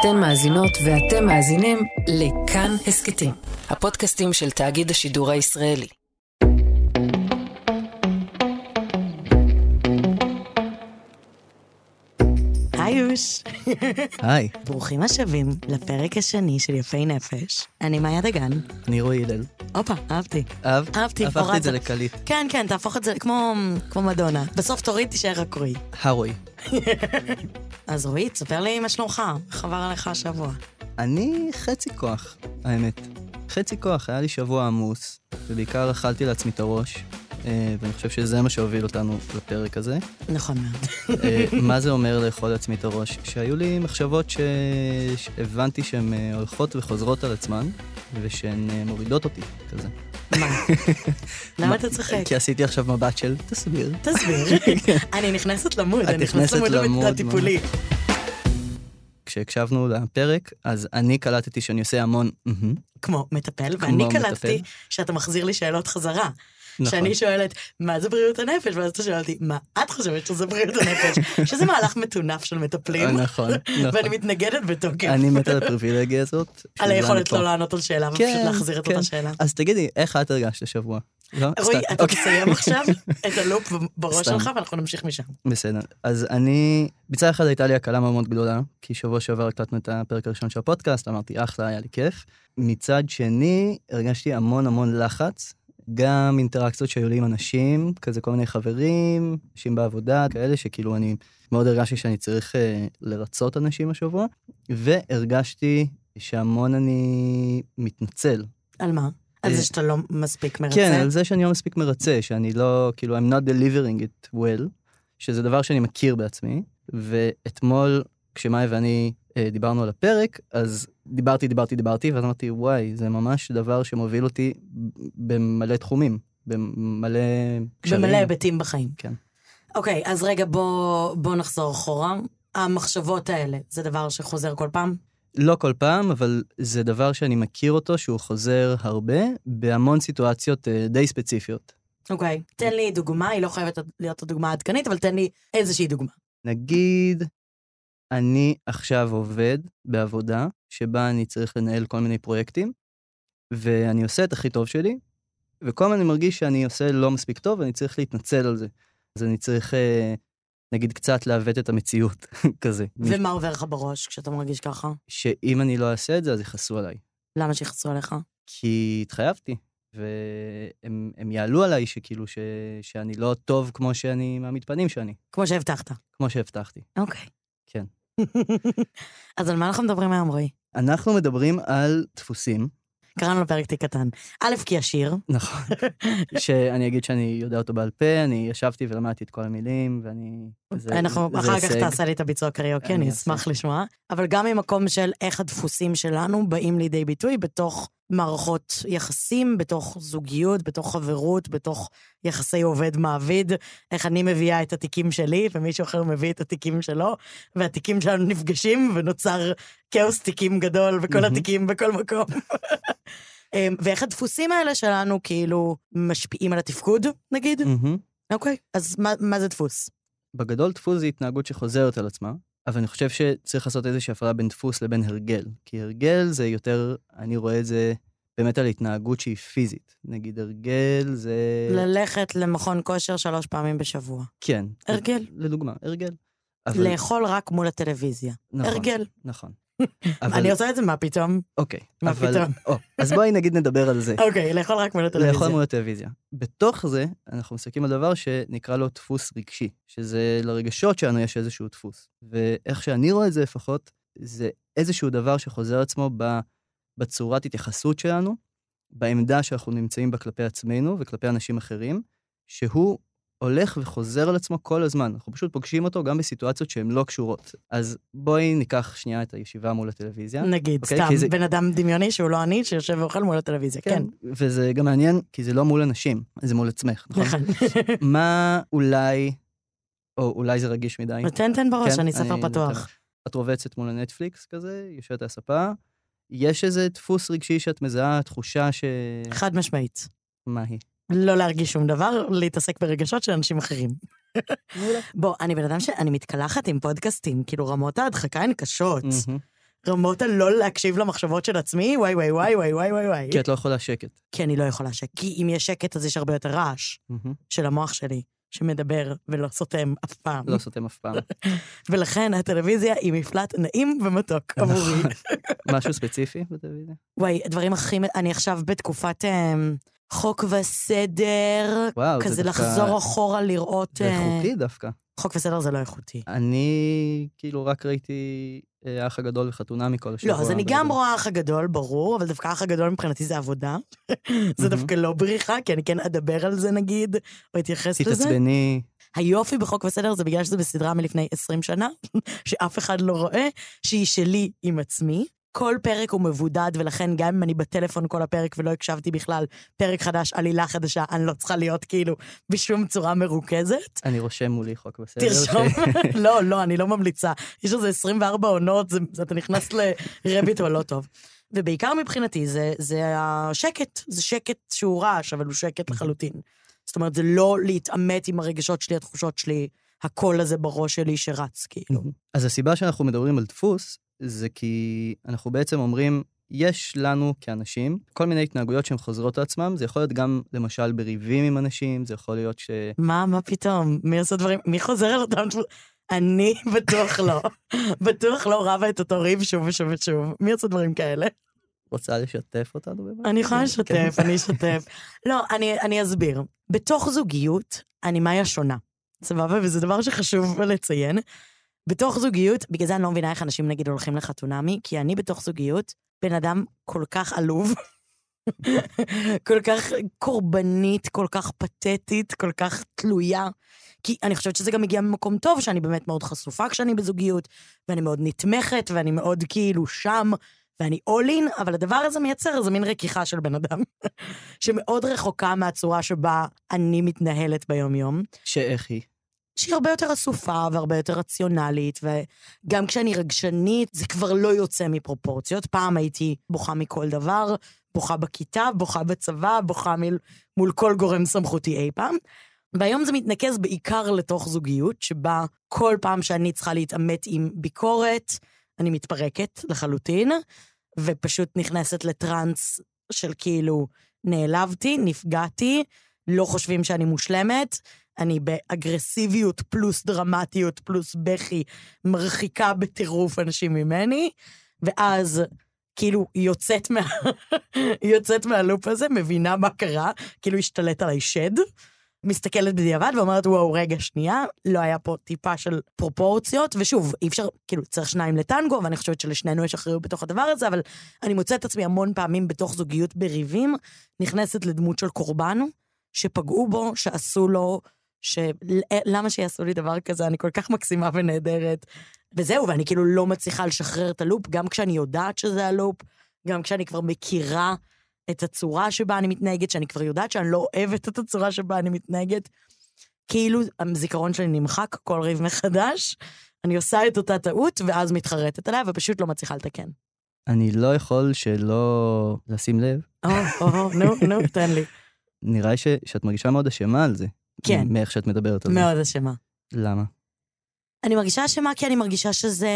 אתן מאזינות ואתם מאזינים לכאן הסכתים, הפודקאסטים של תאגיד השידור הישראלי. היוש. היי, ברוכים השבים לפרק השני של יפי נפש. אני מאיה דגן. אני רועי הלל. הופה, אהבתי. אהב? אהבתי, הפכתי. את זה לקליט. כן, כן, תהפוך את זה כמו, כמו מדונה. בסוף תוריד, תישאר רק רועי. הרועי. אז רועי, תספר לי מה שלומך. איך עבר עליך השבוע? אני חצי כוח, האמת. חצי כוח, היה לי שבוע עמוס, ובעיקר אכלתי לעצמי את הראש, אה, ואני חושב שזה מה שהוביל אותנו לפרק הזה. נכון מאוד. אה, מה זה אומר לאכול לעצמי את הראש? שהיו לי מחשבות ש- שהבנתי שהן אה, הולכות וחוזרות על עצמן, ושהן מורידות אותי, כזה. מה? למה אתה צוחק? כי עשיתי עכשיו מבט של תסביר. תסביר. אני נכנסת למוד, אני נכנסת למוד הטיפולי. כשהקשבנו לפרק, אז אני קלטתי שאני עושה המון. כמו מטפל, ואני. קלטתי שאתה מחזיר לי שאלות חזרה. נכון. שאני שואלת, מה זה בריאות הנפש? ואז אתה שואל אותי, מה את חושבת שזה בריאות הנפש? שזה מהלך מטונף של מטפלים, נכון, נכון. ואני מתנגדת בתוקף. אני מת על הפריבילגיה הזאת. על היכולת. לא לענות על שאלה, ופשוט כן, להחזיר את כן. אותה שאלה. אז תגידי, איך את הרגשת השבוע? לא? רועי. אתה אוקיי. תסיים עכשיו את הלופ בראש. שלך, ואנחנו נמשיך משם. בסדר. אז אני, מצד אחד הייתה לי הקלה מאוד מאוד גדולה, כי שבוע שעבר הקלטנו את הפרק הראשון של הפודקאסט, אמרתי, אחלה, היה לי כיף. מצד שני, הרגשתי המון המון לחץ, גם אינטראקציות שהיו לי עם אנשים, כזה כל מיני חברים, אנשים בעבודה, כאלה שכאילו אני מאוד הרגשתי שאני צריך אה, לרצות אנשים השבוע, והרגשתי שהמון אני מתנצל על מה? על זה אה, שאתה לא מספיק מרצה? כן, על זה שאני לא מספיק מרצה, שאני לא, כאילו, I'm not delivering it well, שזה דבר שאני מכיר בעצמי, ואתמול, כשמאי ואני דיברנו על הפרק, אז דיברתי, דיברתי, דיברתי, ואז אמרתי, וואי, זה ממש דבר שמוביל אותי במלא תחומים, במלא קשרים. במלא היבטים בחיים. כן. אוקיי, אז רגע, בוא בוא נחזור אחורה. המחשבות האלה, זה דבר שחוזר כל פעם? לא כל פעם, אבל זה דבר שאני מכיר אותו, שהוא חוזר הרבה, בהמון סיטואציות אה, די ספציפיות. אוקיי. תן לי דוגמה, היא לא חייבת להיות הדוגמה העדכנית, אבל תן לי איזושהי דוגמה. נגיד, אני עכשיו עובד בעבודה שבה אני צריך לנהל כל מיני פרויקטים, ואני עושה את הכי טוב שלי, וכל הזמן אני מרגיש שאני עושה לא מספיק טוב, ואני צריך להתנצל על זה. אז אני צריך, אה, נגיד, קצת לעוות את המציאות, כזה. ומה עובר לך בראש כשאתה מרגיש ככה? שאם אני לא אעשה את זה, אז יכעסו עליי. למה שיחסו עליך? כי התחייבתי, והם הם יעלו עליי שכאילו, ש, שאני לא טוב כמו שאני מעמיד פנים שאני, כמו שהבטחת. כמו שהבטחתי. אוקיי. כן. אז על מה אנחנו מדברים היום, רועי? אנחנו מדברים על דפוסים, קראנו לפרק תיק קטן. א', כי השיר, נכון. שאני אגיד שאני יודע אותו בעל פה, אני ישבתי ולמדתי את כל המילים, ואני... זה- אנחנו זה אחר כך. תעשה לי את הביצוע קריוקי, אני. אשמח לשמוע. אבל גם ממקום של איך הדפוסים שלנו באים לידי ביטוי בתוך מערכות יחסים, בתוך זוגיות, בתוך חברות, בתוך יחסי עובד-מעביד, איך אני מביאה את התיקים שלי, ומישהו אחר מביא את התיקים שלו, והתיקים שלנו נפגשים, ונוצר כאוס תיקים גדול, וכל. התיקים בכל מקום. אמ, ואיך הדפוסים האלה שלנו כאילו משפיעים על התפקוד, נגיד? אוקיי, אז מה, מה זה דפוס? בגדול דפוס זה התנהגות שחוזרת על עצמה, אבל אני חושב שצריך לעשות איזושהי הפרדה בין דפוס לבין הרגל. כי הרגל זה יותר, אני רואה את זה באמת על התנהגות שהיא פיזית. נגיד הרגל זה... ללכת למכון כושר שלוש פעמים בשבוע. כן. הרגל. לדוגמה, הרגל. אבל- לאכול רק מול הטלוויזיה. נכון, הרגל. נכון. אני עושה את זה, מה פתאום? אוקיי. מה אבל- פתאום? או, אז בואי נגיד נדבר על זה. אוקיי, לאכול רק מול הטלוויזיה. לאכול מול הטלוויזיה. בתוך זה, אנחנו מסתכלים על דבר שנקרא לו דפוס רגשי, שזה לרגשות שלנו יש איזשהו דפוס. ואיך שאני רואה את זה לפחות, זה איזשהו דבר שחוזר עצמו בצורת התייחסות שלנו, בעמדה שאנחנו נמצאים בה כלפי עצמנו וכלפי אנשים אחרים, שהוא הולך וחוזר על עצמו כל הזמן. אנחנו פשוט פוגשים אותו גם בסיטואציות שהן לא קשורות. אז בואי ניקח שנייה את הישיבה מול הטלוויזיה. נגיד, אוקיי, סתם, זה- בן אדם דמיוני שהוא לא אני, שיושב ואוכל מול הטלוויזיה, כן. וזה גם מעניין, כי זה לא מול אנשים, זה מול עצמך, נכון? נכון. מה אולי, או אולי זה רגיש מדי. תן, תן בראש, כן, אני ספר נותן פתוח. לך. את רובצת מול הנטפליקס כזה, יושבת על הספה, יש איזה דפוס רגשי שאת מזהה, תחושה ש... חד משמעית. מה היא? לא להרגיש שום דבר, להתעסק ברגשות של אנשים אחרים. בוא, אני בן אדם שאני מתקלחת עם פודקאסטים, כאילו רמות ההדחקה הן קשות. רמות הלא להקשיב למחשבות של עצמי, וואי וואי וואי וואי וואי וואי וואי. כי את לא יכולה שקט. כי אני לא יכולה שקט. כי אם יש שקט אז יש הרבה יותר רעש. של המוח שלי, שמדבר ולא סותם אף פעם. לא סותם אף פעם. ולכן הטלוויזיה היא מפלט נעים ומתוק עבורי. נכון. משהו ספציפי בטלוויזיה? וואי, הדברים הכי... אני עכשיו בתקופת אמ, חוק וסדר, וואו, זה כזה דווקא- לחזור אחורה לראות... זה אה, איכותי דווקא. חוק וסדר זה לא איכותי. אני כאילו רק ראיתי אה, האח הגדול וחתונה מכל השבוע. לא, אז אני גם רואה האח הגדול, ברור, אבל דווקא האח הגדול מבחינתי זה עבודה. זה. דווקא לא בריחה, כי אני כן אדבר על זה נגיד, או אתייחס לזה. תתעצבני. היופי בחוק וסדר זה בגלל שזה בסדרה מלפני 20 שנה, שאף אחד לא רואה, שהיא שלי עם עצמי. כל פרק הוא מבודד, ולכן גם אם אני בטלפון כל הפרק ולא הקשבתי בכלל, פרק חדש, עלילה חדשה, אני לא צריכה להיות כאילו בשום צורה מרוכזת. אני רושם מולי חוק בסדר. תרשום. ש- לא, לא, אני לא ממליצה. יש איזה 24 עונות, זה, זה, אתה נכנס לרביט או לא טוב. ובעיקר מבחינתי זה, זה השקט, זה שקט שהוא רעש, אבל הוא שקט לחלוטין. זאת אומרת, זה לא להתעמת עם הרגשות שלי, התחושות שלי, הקול הזה בראש שלי שרץ, כאילו. אז הסיבה שאנחנו מדברים על דפוס, זה כי אנחנו בעצם אומרים, יש לנו כאנשים כל מיני התנהגויות שהן חוזרות על עצמם, זה יכול להיות גם למשל בריבים עם אנשים, זה יכול להיות ש... מה, מה פתאום? מי עושה דברים? מי חוזר על אותם דברים? אני בטוח לא. בטוח לא רבה את אותו ריב שוב ושוב ושוב. מי עושה דברים כאלה? רוצה לשתף אותנו במשהו? אני יכולה כן. לשתף, אני אשתף. לא, אני, אני אסביר. בתוך זוגיות, אני מאיה שונה. סבבה? וזה דבר שחשוב לציין. בתוך זוגיות, בגלל זה אני לא מבינה איך אנשים נגיד הולכים לחתונמי, כי אני בתוך זוגיות בן אדם כל כך עלוב, כל כך קורבנית, כל כך פתטית, כל כך תלויה. כי אני חושבת שזה גם מגיע ממקום טוב, שאני באמת מאוד חשופה כשאני בזוגיות, ואני מאוד נתמכת, ואני מאוד כאילו שם, ואני all in, אבל הדבר הזה מייצר איזה מין רכיכה של בן אדם, שמאוד רחוקה מהצורה שבה אני מתנהלת ביום-יום. שאיך היא? שהיא הרבה יותר אסופה והרבה יותר רציונלית, וגם כשאני רגשנית, זה כבר לא יוצא מפרופורציות. פעם הייתי בוכה מכל דבר, בוכה בכיתה, בוכה בצבא, בוכה מול, מול כל גורם סמכותי אי פעם. והיום זה מתנקז בעיקר לתוך זוגיות, שבה כל פעם שאני צריכה להתעמת עם ביקורת, אני מתפרקת לחלוטין, ופשוט נכנסת לטראנס של כאילו, נעלבתי, נפגעתי, לא חושבים שאני מושלמת, אני באגרסיביות פלוס דרמטיות פלוס בכי, מרחיקה בטירוף אנשים ממני, ואז כאילו יוצאת, מה... יוצאת מהלופ הזה, מבינה מה קרה, כאילו השתלט עליי שד, מסתכלת בדיעבד ואומרת, וואו, רגע, שנייה, לא היה פה טיפה של פרופורציות, ושוב, אי אפשר, כאילו, צריך שניים לטנגו, ואני חושבת שלשנינו יש אחריות בתוך הדבר הזה, אבל אני מוצאת את עצמי המון פעמים בתוך זוגיות בריבים, נכנסת לדמות של קורבן, שפגעו בו, שעשו לו, שלמה שיעשו לי דבר כזה, אני כל כך מקסימה ונהדרת. וזהו, ואני כאילו לא מצליחה לשחרר את הלופ, גם כשאני יודעת שזה הלופ, גם כשאני כבר מכירה את הצורה שבה אני מתנהגת, שאני כבר יודעת שאני לא אוהבת את הצורה שבה אני מתנהגת. כאילו הזיכרון שלי נמחק כל ריב מחדש, אני עושה את אותה טעות, ואז מתחרטת עליה, ופשוט לא מצליחה לתקן. אני לא יכול שלא לשים לב. או, או, נו, נו, תן לי. נראה ש- שאת מרגישה מאוד אשמה על זה. כן. מאיך שאת מדברת על זה. מאוד אשמה. למה? אני מרגישה אשמה כי אני מרגישה שזה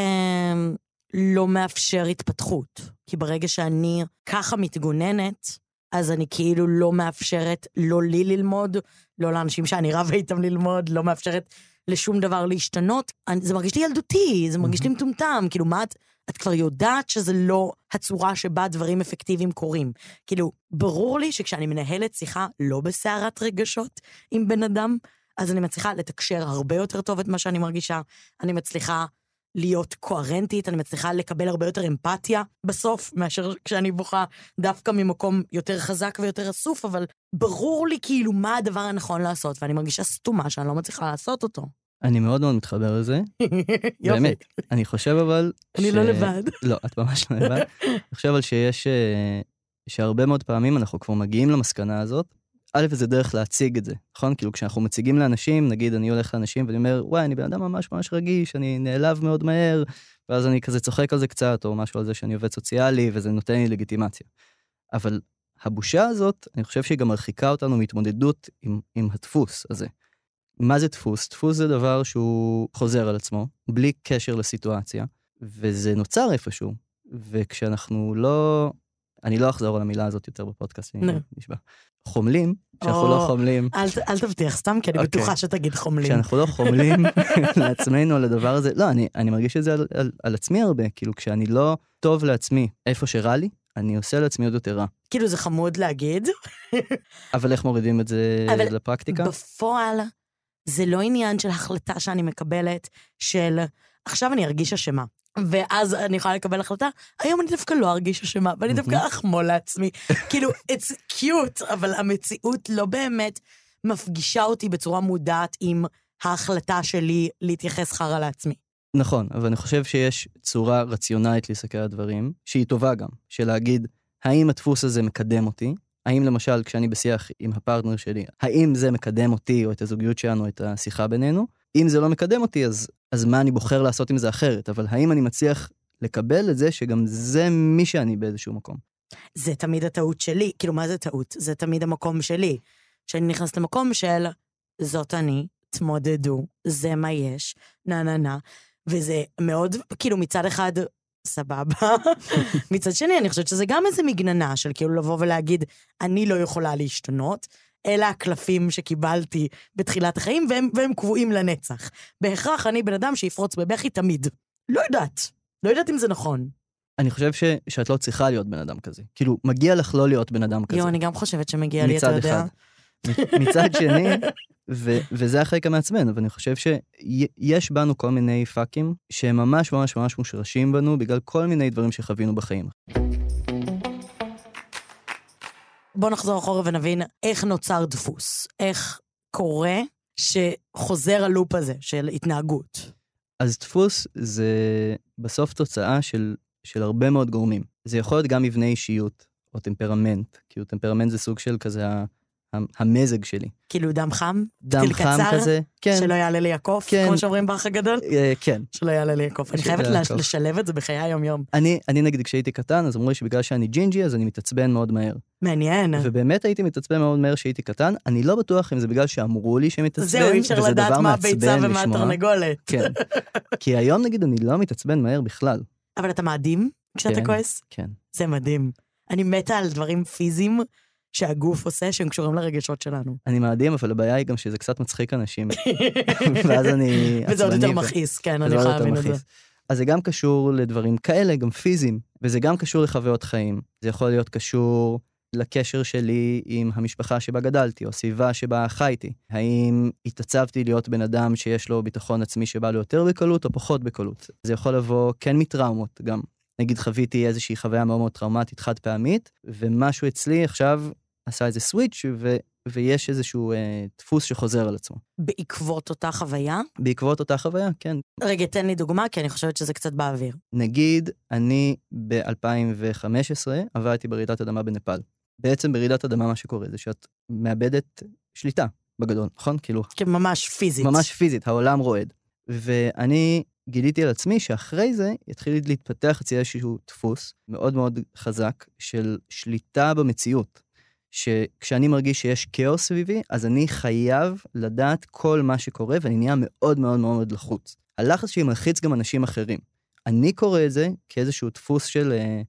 לא מאפשר התפתחות. כי ברגע שאני ככה מתגוננת, אז אני כאילו לא מאפשרת לא לי ללמוד, לא לאנשים שאני רבה איתם ללמוד, לא מאפשרת לשום דבר להשתנות. אני, זה מרגיש לי ילדותי, זה מרגיש לי מטומטם. כאילו, מה את... את כבר יודעת שזה לא הצורה שבה דברים אפקטיביים קורים. כאילו, ברור לי שכשאני מנהלת שיחה לא בסערת רגשות עם בן אדם, אז אני מצליחה לתקשר הרבה יותר טוב את מה שאני מרגישה, אני מצליחה להיות קוהרנטית, אני מצליחה לקבל הרבה יותר אמפתיה בסוף, מאשר כשאני בוכה דווקא ממקום יותר חזק ויותר אסוף, אבל ברור לי כאילו מה הדבר הנכון לעשות, ואני מרגישה סתומה שאני לא מצליחה לעשות אותו. אני מאוד מאוד מתחבר לזה. יופי. באמת. אני חושב אבל... אני ש- לא לבד. לא, את ממש לא לבד. אני חושב אבל שיש... אה, שהרבה מאוד פעמים אנחנו כבר מגיעים למסקנה הזאת. א', זה דרך להציג את זה, נכון? כאילו כשאנחנו מציגים לאנשים, נגיד אני הולך לאנשים ואני אומר, וואי, אני בן אדם ממש ממש רגיש, אני נעלב מאוד מהר, ואז אני כזה צוחק על זה קצת, או משהו על זה שאני עובד סוציאלי, וזה נותן לי לגיטימציה. אבל הבושה הזאת, אני חושב שהיא גם מרחיקה אותנו מהתמודדות עם, עם הדפוס הזה. מה זה דפוס? דפוס זה דבר שהוא חוזר על עצמו, בלי קשר לסיטואציה, וזה נוצר איפשהו. וכשאנחנו לא... אני לא אחזור על המילה הזאת יותר בפודקאסט, אני. נשבע. חומלים, כשאנחנו לא חומלים, אל, תבטיח סתם, כי אני אוקיי. בטוחה שתגיד חומלים. כשאנחנו לא חומלים לעצמנו על הדבר הזה, לא, אני, אני מרגיש את זה על, עצמי הרבה, כאילו כשאני לא טוב לעצמי איפה שרע לי, אני עושה לעצמי עוד יותר רע. כאילו, זה חמוד להגיד. אבל איך מורידים את זה לפרקטיקה? בפועל, זה לא עניין של החלטה שאני מקבלת, של עכשיו אני ארגיש אשמה. ואז אני יכולה לקבל החלטה, היום אני דווקא לא ארגיש אשמה, ואני דווקא. אחמול לעצמי. כאילו, it's cute, אבל המציאות לא באמת מפגישה אותי בצורה מודעת עם ההחלטה שלי להתייחס חרא לעצמי. נכון, אבל אני חושב שיש צורה רציונלית להסתכל על הדברים, שהיא טובה גם, של להגיד, האם הדפוס הזה מקדם אותי? האם למשל, כשאני בשיח עם הפרטנר שלי, האם זה מקדם אותי או את הזוגיות שלנו, את השיחה בינינו? אם זה לא מקדם אותי, אז, אז מה אני בוחר לעשות עם זה אחרת? אבל האם אני מצליח לקבל את זה שגם זה מי שאני באיזשהו מקום? זה תמיד הטעות שלי. כאילו, מה זה טעות? זה תמיד המקום שלי. שאני נכנסת למקום של, זאת אני, תמודדו, זה מה יש, נה נה נה. וזה מאוד, כאילו, מצד אחד, סבבה. מצד שני, אני חושבת שזה גם איזה מגננה של כאילו לבוא ולהגיד, אני לא יכולה להשתנות. אלה הקלפים שקיבלתי בתחילת החיים, והם, והם קבועים לנצח. בהכרח אני בן אדם שיפרוץ בבכי תמיד. לא יודעת. לא יודעת אם זה נכון. אני חושב ש, שאת לא צריכה להיות בן אדם כזה. כאילו, מגיע לך לא להיות בן אדם כזה. יואו, אני גם חושבת שמגיע לי, אתה מצד יודע. אחד. מצד שני, ו- וזה החלק המעצבן, אבל אני חושב שיש בנו כל מיני פאקים שהם ממש ממש ממש מושרשים בנו בגלל כל מיני דברים שחווינו בחיים. בוא נחזור אחורה ונבין איך נוצר דפוס. איך קורה שחוזר הלופ הזה של התנהגות. אז דפוס זה בסוף תוצאה של, של הרבה מאוד גורמים. זה יכול להיות גם מבנה אישיות או טמפרמנט, כאילו טמפרמנט זה סוג של כזה המזג שלי. כאילו דם חם, דם חם קצר, כזה, כן, שלא יעלה לי הקוף, כן. כמו שאומרים באח הגדול, אה, כן. שלא יעלה לי הקוף. אני חייבת הקוף. לשלב את זה בחיי היום-יום. אני, אני נגיד כשהייתי קטן, אז אמרו לי שבגלל שאני ג'ינג'י, אז אני מתעצבן מאוד מהר. מעניין. ובאמת הייתי מתעצבן מאוד מהר כשהייתי קטן, אני לא בטוח אם זה בגלל שאמרו לי שמתעצבן, זהו, אי אפשר לדעת מה הביצה ומה. התרנגולת. כן. כי היום נגיד אני לא מתעצבן מהר בכלל. אבל אתה מאדים כשאתה כן. כועס? כן. זה מדהים. אני מתה על דברים פיזיים שהגוף עושה שהם קשורים לרגשות שלנו. אני מאדים, אבל הבעיה היא גם שזה קצת מצחיק אנשים. ואז אני וזה עוד יותר מכעיס, כן, אני יכולה להבין את זה. אז זה גם קשור לדברים כאלה, גם פיזיים, וזה גם קשור לחוויות חיים. זה יכול להיות קשור לקשר שלי עם המשפחה שבה גדלתי, או הסביבה שבה חייתי. האם התעצבתי להיות בן אדם שיש לו ביטחון עצמי שבא לו יותר בקלות או פחות בקלות? זה יכול לבוא כן מטראומות גם. נגיד חוויתי איזושהי חוויה מאוד מאוד טראומטית חד פעמית, ומשהו אצלי עכשיו עשה איזה סוויץ' ו... ויש איזשהו אה, דפוס שחוזר על עצמו. בעקבות אותה חוויה? בעקבות אותה חוויה, כן. רגע, תן לי דוגמה, כי אני חושבת שזה קצת באוויר. נגיד, אני ב-2015 עברתי ברעידת אדמה בנפאל. בעצם ברעידת אדמה מה שקורה זה שאת מאבדת שליטה, בגדול, נכון? כאילו, כן, ממש פיזית. ממש פיזית, העולם רועד. ואני גיליתי על עצמי שאחרי זה יתחיל להתפתח אצלי איזשהו דפוס מאוד מאוד חזק של שליטה במציאות. שכשאני מרגיש שיש כאוס סביבי, אז אני חייב לדעת כל מה שקורה, ואני נהיה מאוד מאוד מאוד לחוץ. הלחץ שלי מלחיץ גם אנשים אחרים. אני קורא את זה כאיזשהו דפוס של... אה,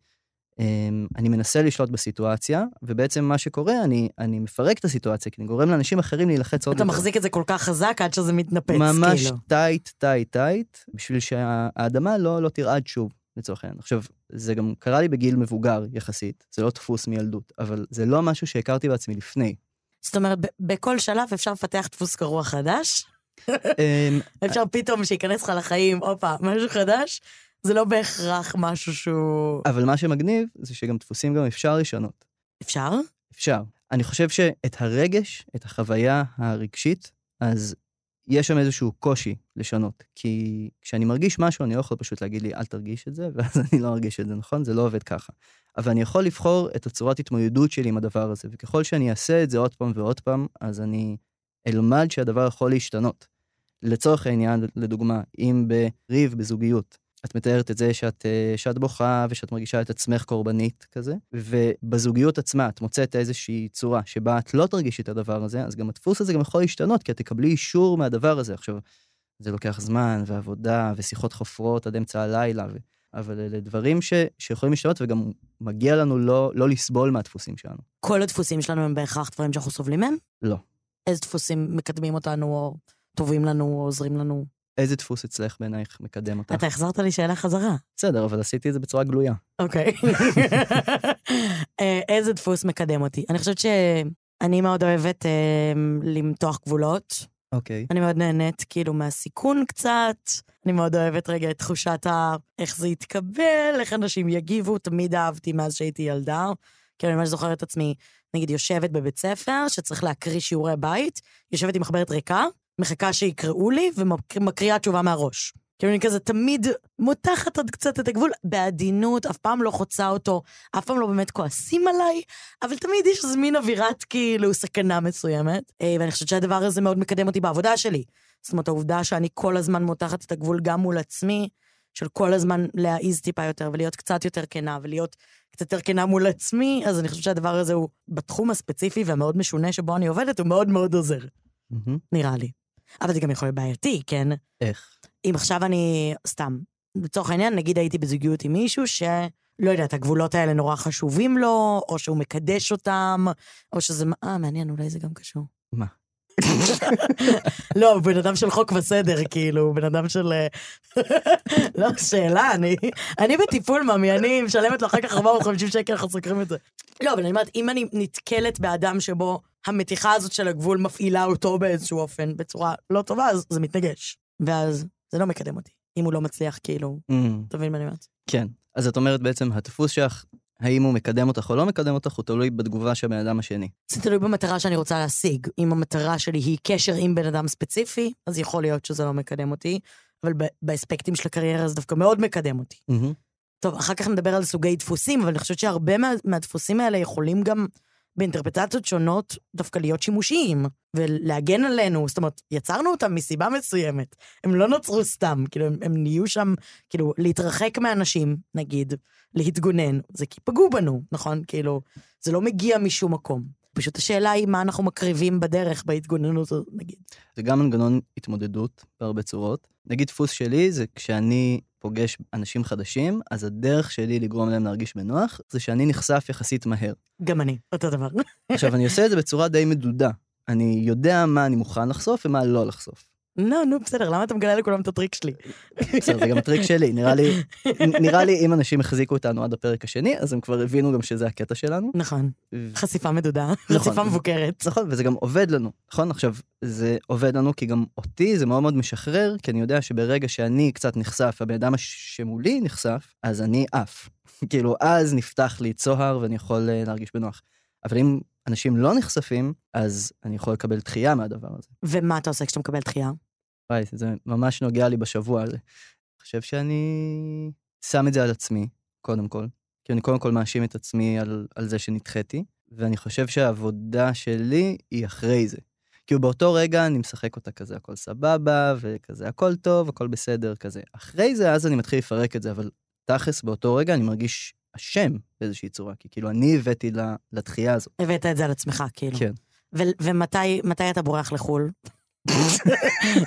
אה, אני מנסה לשלוט בסיטואציה, ובעצם מה שקורה, אני, אני מפרק את הסיטואציה, כי אני גורם לאנשים אחרים להילחץ עוד אתה יותר. מחזיק את זה כל כך חזק עד שזה מתנפץ, ממש כאילו. tight, tight, tight, בשביל שהאדמה לא, לא תרעד שוב, לצורך העניין. עכשיו, זה גם קרה לי בגיל מבוגר יחסית, זה לא דפוס מילדות, אבל זה לא משהו שהכרתי בעצמי לפני. זאת אומרת, בכל שלב אפשר לפתח דפוס קרוע חדש, אמ, אפשר פתאום שייכנס לך לחיים, הופה, משהו חדש, זה לא בהכרח משהו שהוא... אבל מה שמגניב זה שגם דפוסים גם אפשר לשנות. אפשר? אפשר. אני חושב שאת הרגש, את החוויה הרגשית, אז יש שם איזשהו קושי לשנות. כי כשאני מרגיש משהו, אני לא יכול פשוט להגיד לי, אל תרגיש את זה, ואז אני לא ארגיש את זה, נכון? זה לא עובד ככה. אבל אני יכול לבחור את הצורת התמודדות שלי עם הדבר הזה, וככל שאני אעשה את זה עוד פעם ועוד פעם, אז אני אלמד שהדבר יכול להשתנות. לצורך העניין, לדוגמה, אם בריב, בזוגיות, את מתארת את זה שאת, אה, שאת בוכה ושאת מרגישה את עצמך קורבנית כזה, ובזוגיות עצמה את מוצאת איזושהי צורה שבה את לא תרגישי את הדבר הזה, אז גם הדפוס הזה גם יכול להשתנות, כי את תקבלי אישור מהדבר הזה. עכשיו, זה לוקח זמן ועבודה ושיחות חופרות עד אמצע הלילה, אבל אלה דברים ש, שיכולים להשתנות, וגם מגיע לנו לא, לא לסבול מהדפוסים שלנו. כל הדפוסים שלנו הם בהכרח דברים שאנחנו סובלים מהם? לא. איזה דפוסים מקדמים אותנו, או טובים לנו, או עוזרים לנו? איזה דפוס אצלך בעינייך מקדם אותך? אתה החזרת לי שאלה חזרה. בסדר, אבל עשיתי את זה בצורה גלויה. אוקיי. אה, איזה דפוס מקדם אותי? אני חושבת שאני מאוד אוהבת אה, למתוח גבולות. אוקיי. אני מאוד נהנית כאילו מהסיכון קצת. אני מאוד אוהבת רגע את תחושת ה... איך זה יתקבל, איך אנשים יגיבו. תמיד אהבתי מאז שהייתי ילדה. כאילו, אני ממש זוכרת את עצמי, נגיד, יושבת בבית ספר, שצריך להקריא שיעורי בית, יושבת עם מחברת ריקה, מחכה שיקראו לי, ומקריאה תשובה מהראש. כאילו אני כזה תמיד מותחת עוד קצת את הגבול, בעדינות, אף פעם לא חוצה אותו, אף פעם לא באמת כועסים עליי, אבל תמיד יש איזה מין אווירת כאילו סכנה מסוימת, אה, ואני חושבת שהדבר הזה מאוד מקדם אותי בעבודה שלי. זאת אומרת, העובדה שאני כל הזמן מותחת את הגבול גם מול עצמי, של כל הזמן להעיז טיפה יותר, ולהיות קצת יותר כנה, ולהיות קצת יותר כנה מול עצמי, אז אני חושבת שהדבר הזה הוא, בתחום הספציפי והמאוד משונה שבו אני עובדת, הוא מאוד מאוד עוזר. Mm-hmm. נראה לי. אבל זה גם יכול להיות בעייתי, כן? איך? אם עכשיו אני, סתם, לצורך העניין, נגיד הייתי בזוגיות עם מישהו ש... לא יודעת, הגבולות האלה נורא חשובים לו, או שהוא מקדש אותם, או שזה... אה, מעניין, אולי זה גם קשור. מה? לא, הוא בן אדם של חוק וסדר, כאילו, הוא בן אדם של... לא, שאלה, אני, אני בטיפול, ממי, אני משלמת לו אחר כך 450 שקל, אנחנו סוקרים את זה. לא, אבל אני אומרת, אם אני נתקלת באדם שבו המתיחה הזאת של הגבול מפעילה אותו באיזשהו אופן, בצורה לא טובה, אז זה מתנגש. ואז זה לא מקדם אותי, אם הוא לא מצליח, כאילו, Mm, אתה מבין מה אני אומרת? כן. אז את אומרת בעצם, הדפוס שלך, האם הוא מקדם אותך או לא מקדם אותך, הוא תלוי בתגובה של הבן אדם השני. זה תלוי במטרה שאני רוצה להשיג. אם המטרה שלי היא קשר עם בן אדם ספציפי, אז יכול להיות שזה לא מקדם אותי, אבל באספקטים של הקריירה זה דווקא מאוד מקדם אותי. Mm-hmm. טוב, אחר כך נדבר על סוגי דפוסים, אבל אני חושבת שהרבה מה, מהדפוסים האלה יכולים גם באינטרפטציות שונות דווקא להיות שימושיים, ולהגן עלינו, זאת אומרת, יצרנו אותם מסיבה מסוימת. הם לא נוצרו סתם, כאילו, הם, הם נהיו שם, כאילו, להתרחק מאנשים, נגיד, להתגונן, זה כי פגעו בנו, נכון? כאילו, זה לא מגיע משום מקום. פשוט השאלה היא מה אנחנו מקריבים בדרך בהתגוננות הזאת, נגיד. זה גם מנגנון התמודדות בהרבה צורות. נגיד דפוס שלי זה כשאני פוגש אנשים חדשים, אז הדרך שלי לגרום להם להרגיש בנוח, זה שאני נחשף יחסית מהר. גם אני, אותו דבר. עכשיו, אני עושה את זה בצורה די מדודה. אני יודע מה אני מוכן לחשוף ומה לא לחשוף. נו, נו, בסדר, למה אתה מגלה לכולם את הטריק שלי? בסדר, זה גם הטריק שלי. נראה לי, נראה לי אם אנשים החזיקו אותנו עד הפרק השני, אז הם כבר הבינו גם שזה הקטע שלנו. נכון, חשיפה מדודה, נכון. חשיפה מבוקרת. נכון, וזה גם עובד לנו, נכון? עכשיו, זה עובד לנו כי גם אותי זה מאוד מאוד משחרר, כי אני יודע שברגע שאני קצת נחשף, הבן אדם שמולי נחשף, אז אני עף. כאילו, אז נפתח לי צוהר ואני יכול אה, להרגיש בנוח. אבל אם אנשים לא נחשפים, אז אני יכול לקבל דחייה מהדבר הזה. ומה אתה עושה כשאתה מקבל דחייה? וואי, זה ממש נוגע לי בשבוע הזה. אני חושב שאני שם את זה על עצמי, קודם כל. כי אני קודם כל מאשים את עצמי על, על זה שנדחיתי, ואני חושב שהעבודה שלי היא אחרי זה. כאילו באותו רגע אני משחק אותה כזה, הכל סבבה, וכזה הכל טוב, הכל בסדר, כזה. אחרי זה, אז אני מתחיל לפרק את זה, אבל תכלס באותו רגע אני מרגיש אשם באיזושהי צורה, כי כאילו אני הבאתי ל- לדחייה הזאת. הבאת את זה על עצמך, כאילו. כן. ומתי מתי אתה בורח לחו"ל?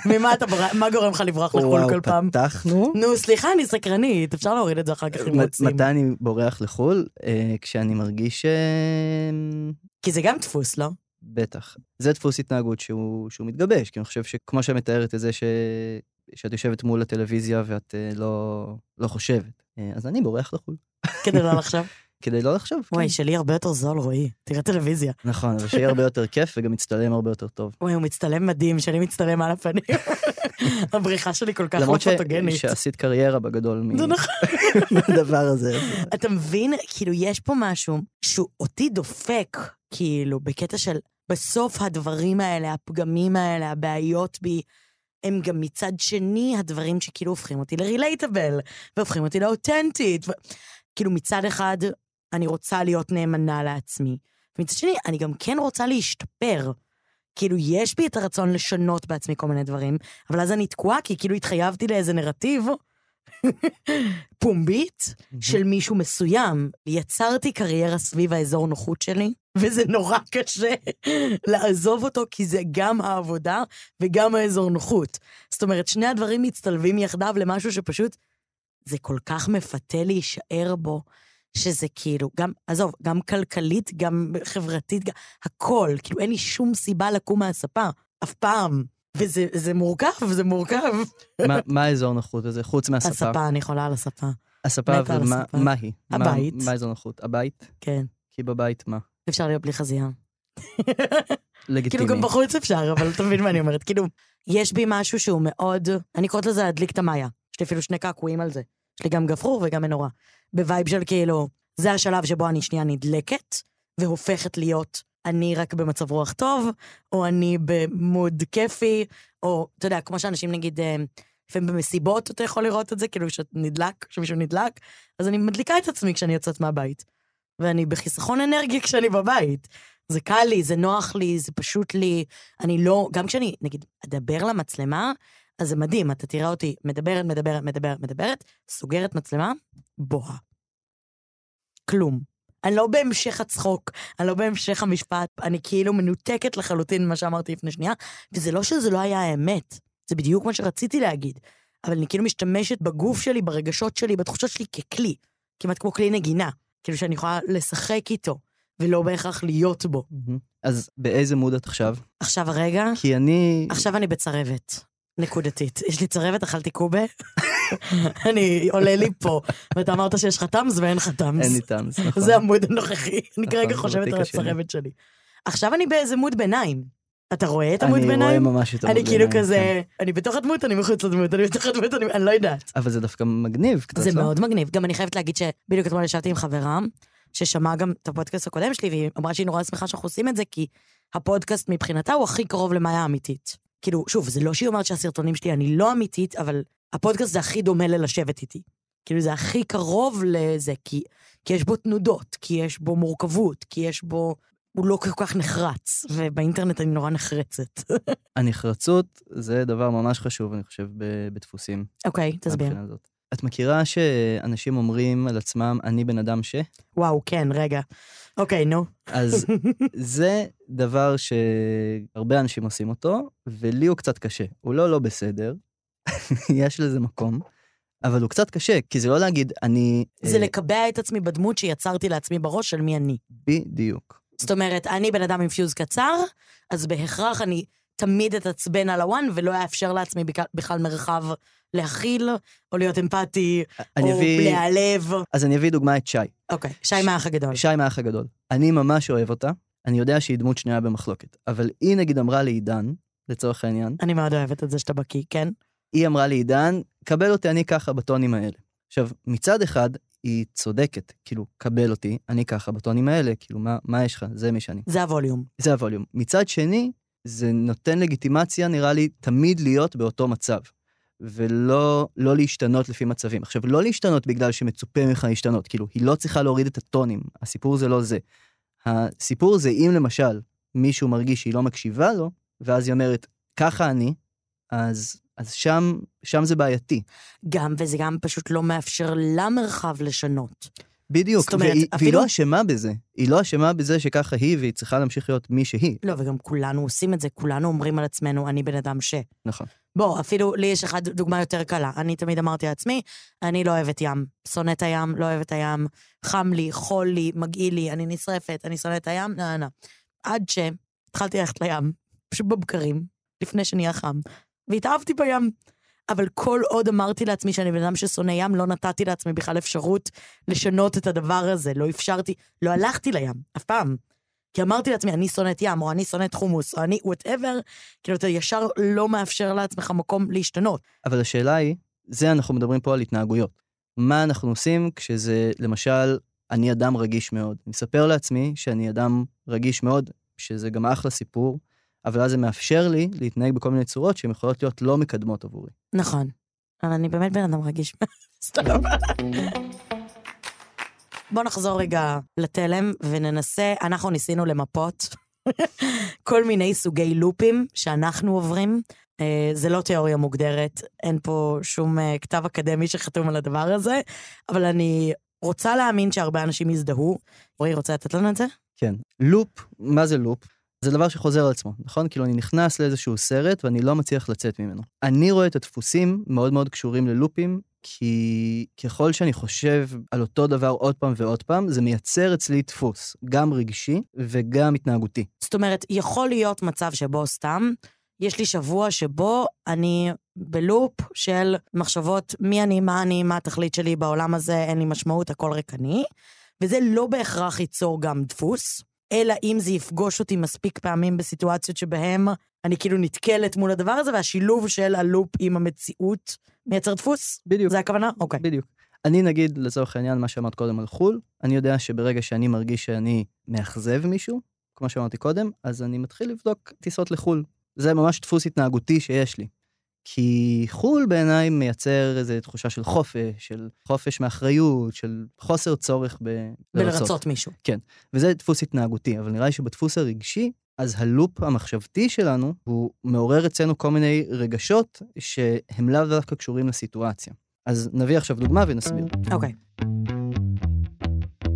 ממה אתה בורח? מה גורם לך לברוח לחו"ל וואו, כל פעם? פתחנו. נו, סליחה, אני סקרנית, אפשר להוריד את זה אחר כך אם רוצים. מתי אני בורח לחו"ל? אה, כשאני מרגיש... אה, כי זה גם דפוס, לא? בטח. זה דפוס התנהגות שהוא, שהוא מתגבש, כי אני חושב שכמו שאת מתארת את זה ש... שאת יושבת מול הטלוויזיה ואת אה, לא, לא חושבת, אה, אז אני בורח לחו"ל. כדי לא לחשוב. כדי לא לחשוב. וואי, כן. שלי הרבה יותר זול, רועי. תראה טלוויזיה. נכון, אבל שיהיה הרבה יותר כיף וגם מצטלם הרבה יותר טוב. וואי, הוא מצטלם מדהים, שאני מצטלם על הפנים. הבריחה שלי כל כך לא למרות. פוטוגנית. שעשית קריירה בגדול נכון. מהדבר הזה. אתה מבין? כאילו, יש פה משהו שהוא אותי דופק, כאילו, בקטע של בסוף הדברים האלה, הפגמים האלה, הבעיות בי, הם גם מצד שני הדברים שכאילו הופכים אותי לרילייטבל, והופכים אותי לאותנטית. ו... כאילו, מצד אחד, אני רוצה להיות נאמנה לעצמי, ומצד שני, אני גם כן רוצה להשתפר. כאילו, יש בי את הרצון לשנות בעצמי כל מיני דברים, אבל אז אני תקועה, כי כאילו התחייבתי לאיזה נרטיב פומבית של מישהו מסוים. יצרתי קריירה סביב האזור נוחות שלי, וזה נורא קשה לעזוב אותו, כי זה גם העבודה וגם האזור נוחות. זאת אומרת, שני הדברים מצטלבים יחדיו למשהו שפשוט, זה כל כך מפתה להישאר בו, שזה כאילו, גם, עזוב, גם כלכלית, גם חברתית, גם, הכל, כאילו אין לי שום סיבה לקום מהספה, אף פעם. וזה זה מורכב, זה מורכב. מה- מה האזור נוחות הזה, חוץ מהספה? הספה, אני חולה על הספה, הספה, ומה הספה. מה היא? מה- הבית. מה האזור נוחות? הבית? כן. כי בבית מה? אפשר להיות בלי חזייה. לגיטימי. כאילו, גם בחוץ אפשר, אבל אתה מבין מה אני אומרת. כאילו, יש בי משהו שהוא מאוד, אני קוראת לזה להדליק את המאיה. יש לי אפילו שני קעקועים על זה. יש לי גם גפרור וגם מנורה. ב vibe של כאילו, זה השלב שבו אני שנייה נדלקת, והופכת להיות אני רק במצב רוח טוב, או אני ב mood כיפי, או, אתה יודע, כמו שאנשים נגיד, אה, לפעמים במסיבות אתה יכול לראות את זה, כאילו שנדלק, שמישהו נדלק, אז אני מדליקה את עצמי כשאני יוצאת מהבית. ואני בחיסכון אנרגיה כשאני בבית. זה קל לי, זה נוח לי, זה פשוט לי. אני לא, גם כשאני, נגיד, אדבר למצלמה, אז זה מדהים, אתה תראה אותי מדברת, מדברת, מדברת, מדברת, סוגרת מצלמה, בוהה. כלום. אני לא בהמשך הצחוק, אני לא בהמשך המשפט, אני כאילו מנותקת לחלוטין ממה שאמרתי לפני שנייה, וזה לא שזה לא היה האמת, זה בדיוק מה שרציתי להגיד. אבל אני כאילו משתמשת בגוף שלי, ברגשות שלי, בתחושות שלי ככלי, כמעט כמו כלי נגינה. כאילו שאני יכולה לשחק איתו, ולא בהכרח להיות בו. אז באיזה מוד את עכשיו? עכשיו הרגע, כי אני... עכשיו אני בצרבת. נקודתית. יש לי צרבת, אכלתי קובה, אני עולה לי פה, ואתה אמרת שיש לך טאמס ואין לך טאמס. אין לי טעמס, נכון. זה המוד הנוכחי, אני כרגע זה חושבת על. הצרבת שלי. עכשיו אני באיזה מוד ביניים. אתה רואה את אני המוד רואה ביניים? ממש את המוד אני כאילו ביניים, כן. כזה, אני בתוך הדמות, אני מחוץ לדמות, אני בתוך הדמות, אני אני לא יודעת. אבל זה דווקא מגניב קצת, זה לא? מאוד מגניב. גם אני חייבת להגיד שבדיוק אתמול ישבתי עם חברה, ששמעה גם את הפודקאסט הקודם שלי, והיא אמרה שהיא נורא שמחה שאנחנו עושים את זה, כי הפודקאסט מבחינתה הוא הכי קרוב למאיה האמיתית. כאילו, שוב, זה לא שהיא אומרת שהסרטונים שלי, אני לא אמיתית, אבל הפודקאסט זה הכי דומה ללשבת איתי. כאילו, זה הכי קרוב לזה, כי, כי יש בו תנודות, כי יש בו מורכבות, כי יש בו... הוא לא כל כך נחרץ, ובאינטרנט אני נורא נחרצת. הנחרצות זה דבר ממש חשוב, אני חושב, ב- בדפוסים. אוקיי, תסביר. מהבחינה הזאת. את מכירה שאנשים אומרים על עצמם, אני בן אדם ש? וואו, כן, רגע. אוקיי, נו. אז זה דבר שהרבה אנשים עושים אותו, ולי הוא קצת קשה. הוא לא לא בסדר, יש לזה מקום, אבל הוא קצת קשה, כי זה לא להגיד, אני... זה אה, לקבע את עצמי בדמות שיצרתי לעצמי בראש של מי אני. בדיוק. זאת אומרת, אני בן אדם עם פיוז קצר, אז בהכרח אני תמיד אתעצבן על הוואן, ולא אאפשר לעצמי בכלל, מרחב להכיל, או להיות אמפתי, או אביא... להיעלב. אז אני אביא דוגמה את שי. אוקיי, שי מהאח הגדול. שי מהאח הגדול. אני ממש אוהב אותה, אני יודע שהיא דמות שנויה במחלוקת, אבל היא נגיד אמרה לעידן, לצורך העניין, אני מאוד אוהבת את זה שאתה בקיא, כן? היא אמרה לעידן, קבל אותי אני ככה בטונים האלה. עכשיו, מצד אחד, היא צודקת, כאילו, קבל אותי, אני ככה בטונים האלה, כאילו, מה, מה יש לך? זה מי שאני. זה הווליום. זה הווליום. מצד שני, זה נותן לגיטימציה, נראה לי, תמיד להיות באותו מצב, ולא לא להשתנות לפי מצבים. עכשיו, לא להשתנות בגלל שמצופה ממך להשתנות, כאילו, היא לא צריכה להוריד את הטונים, הסיפור זה לא זה. הסיפור זה אם למשל מישהו מרגיש שהיא לא מקשיבה לו, ואז היא אומרת, ככה אני, אז, אז שם, שם זה בעייתי. גם, וזה גם פשוט לא מאפשר לה מרחב לשנות. בדיוק, זאת אומרת, והיא, והיא אפילו- לא אשמה בזה. היא לא אשמה בזה שככה היא, והיא צריכה להמשיך להיות מי שהיא. לא, וגם כולנו עושים את זה, כולנו אומרים על עצמנו, אני בן אדם ש... נכון. בוא, אפילו לי יש אחד דוגמה יותר קלה. אני תמיד אמרתי לעצמי, אני לא אוהבת ים. שונאת הים, לא אוהבת הים. חם לי, חול לי, מגעיל לי, אני נשרפת, אני שונאת הים, נה נה. עד שהתחלתי ללכת לים, פשוט בבקרים, לפני שנהיה חם, והתאהבתי בים. אבל כל עוד אמרתי לעצמי שאני בן אדם ששונא ים, לא נתתי לעצמי בכלל אפשרות לשנות את הדבר הזה. לא אפשרתי, לא הלכתי לים, אף פעם. כי אמרתי לעצמי, אני שונאת ים, או אני שונאת חומוס, או אני וואטאבר, כאילו אתה ישר לא מאפשר לעצמך מקום להשתנות. אבל השאלה היא, זה אנחנו מדברים פה על התנהגויות. מה אנחנו עושים כשזה, למשל, אני אדם רגיש מאוד. אני מספר לעצמי שאני אדם רגיש מאוד, שזה גם אחלה סיפור, אבל אז זה מאפשר לי להתנהג בכל מיני צורות שהן יכולות להיות לא מקדמות עבורי. נכון. אבל אני באמת בן אדם רגיש. סתם. בוא נחזור רגע לתלם וננסה, אנחנו ניסינו למפות כל מיני סוגי לופים שאנחנו עוברים. אה, זה לא תיאוריה מוגדרת, אין פה שום אה, כתב אקדמי שחתום על הדבר הזה, אבל אני רוצה להאמין שהרבה אנשים יזדהו. רועי, רוצה לתת לנו את זה? כן. לופ, מה זה לופ? זה דבר שחוזר על עצמו, נכון? כאילו, אני נכנס לאיזשהו סרט ואני לא מצליח לצאת ממנו. אני רואה את הדפוסים מאוד מאוד קשורים ללופים, כי ככל שאני חושב על אותו דבר עוד פעם ועוד פעם, זה מייצר אצלי דפוס, גם רגשי וגם התנהגותי. זאת אומרת, יכול להיות מצב שבו סתם, יש לי שבוע שבו אני בלופ של מחשבות מי אני, מה אני, מה התכלית שלי בעולם הזה, אין לי משמעות, הכל ריקני, וזה לא בהכרח ייצור גם דפוס, אלא אם זה יפגוש אותי מספיק פעמים בסיטואציות שבהם אני כאילו נתקלת מול הדבר הזה, והשילוב של הלופ עם המציאות מייצר דפוס? בדיוק. זה הכוונה? אוקיי. בדיוק. אני נגיד, לצורך העניין, מה שאמרת קודם על חו"ל, אני יודע שברגע שאני מרגיש שאני מאכזב מישהו, כמו שאמרתי קודם, אז אני מתחיל לבדוק טיסות לחו"ל. זה ממש דפוס התנהגותי שיש לי. כי חו"ל בעיניי מייצר איזו תחושה של חופש, של חופש מאחריות, של חוסר צורך ב... לרצות. בלרצות מישהו. וזה דפוס התנהגותי, אבל נראה לי שבדפוס הרגשי, אז הלופ המחשבתי שלנו, הוא מעורר אצלנו כל מיני רגשות שהם לאו דווקא קשורים לסיטואציה. אז נביא עכשיו דוגמה ונסביר. אוקיי.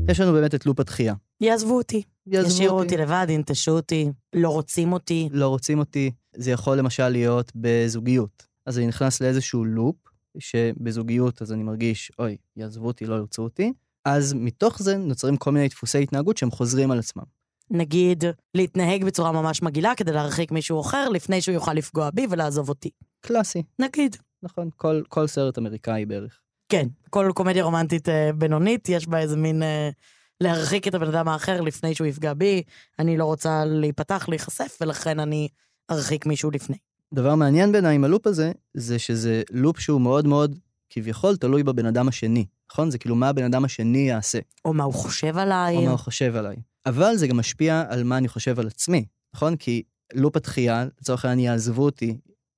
יש לנו באמת את לופ התחייה. יעזבו אותי. יעזבו ישאירו אותי לבד, ינטשו אותי, לא רוצים אותי. לא רוצים אותי. זה יכול למשל להיות בזוגיות. אז אני נכנס לאיזשהו לופ, שבזוגיות אז אני מרגיש, אוי, יעזבו אותי, לא ירצו אותי. אז מתוך זה נוצרים כל מיני דפוסי התנהגות שהם חוזרים על עצמם. נגיד, להתנהג בצורה ממש מגעילה כדי להרחיק מישהו אחר לפני שהוא יוכל לפגוע בי ולעזוב אותי. קלאסי, נגיד. נכון? כל, כל סרט אמריקאי בערך. כן, כל קומדיה רומנטית אה, בינונית, יש בה איזה מין אה, להרחיק את הבן אדם האחר לפני שהוא יפגע בי. אני לא רוצה להיפתח, להיחשף, ולכן אני ארחיק מישהו לפני. דבר מעניין בעיניי עם הלופ הזה, זה שזה לופ שהוא מאוד מאוד כביכול תלוי בבן אדם השני, נכון? זה כאילו מה הבן אדם השני יעשה, או מה הוא חושב עליי. או מה הוא חושב עליי. אבל זה גם משפיע על מה אני חושב על עצמי, נכון? כי לופ התחייה, לצורך העניין יעזבו אותי,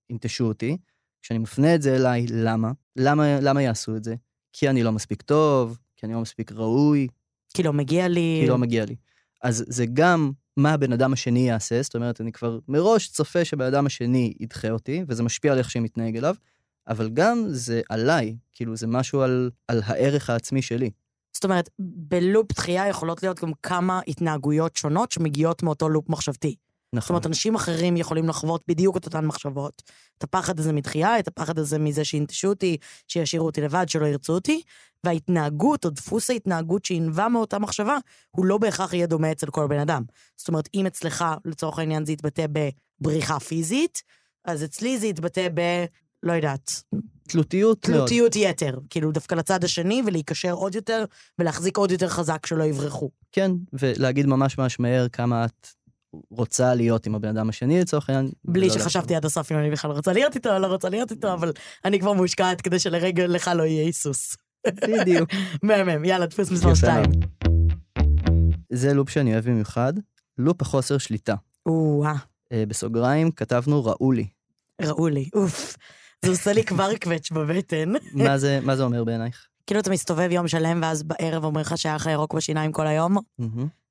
ינטשו אותי, כשאני מפנה את זה אליי, למה? למה, למה יעשו את זה? כי אני לא מספיק טוב, כי אני לא מספיק ראוי, כי לא מגיע לי. כי לא מגיע לי. אז זה גם מה הבן אדם השני יעשה, זאת אומרת, אני כבר מראש צופה שהבן אדם השני ידחה אותי, וזה משפיע על איך שאני מתנהג אליו, אבל גם זה עליי, כאילו זה משהו על, על הערך העצמי שלי. זאת אומרת, בלופ דחייה יכולות להיות גם כמה התנהגויות שונות שמגיעות מאותו לופ מחשבתי. זאת נכון. אומרת, אנשים אחרים יכולים לחוות בדיוק את אותן מחשבות. את הפחד הזה מדחייה, את הפחד הזה מזה שינטשו אותי, שישאירו אותי לבד, שלא ירצו אותי, וההתנהגות, או דפוס ההתנהגות שינבע מאותה מחשבה, הוא לא בהכרח יהיה דומה אצל כל בן אדם. זאת אומרת, אם אצלך, לצורך העניין, זה יתבטא בבריחה פיזית, אז אצלי זה יתבטא ב... לא יודעת, תלותיות מאוד. תלותיות יתר. כאילו, דווקא לצד השני, ולהיקשר עוד יותר, ולהחזיק עוד יותר חזק שלא יברחו. כן, ולהגיד ממש ממש מהר כמה את רוצה להיות עם הבן אדם השני לצורך העניין. בלי שחשבתי עד הסוף אם אני בכלל רוצה להיות איתו או לא רוצה להיות איתו, אבל אני כבר מושקעת כדי שלרגע לך לא יהיה היסוס. בדיוק. מהמם, יאללה, דפוס מספר יפה שתיים. מאוד. זה לופ שאני אוהב במיוחד, לופ החוסר שליטה. או-אה, אה, בסוגריים כתבנו ראו לי. ראו לי, אוף. זה עושה לי כבר קווץ' בבטן. מה זה, מה זה אומר בעינייך? כאילו אתה מסתובב יום שלם ואז בערב אומר לך שהיה לך ירוק בשיניים כל היום.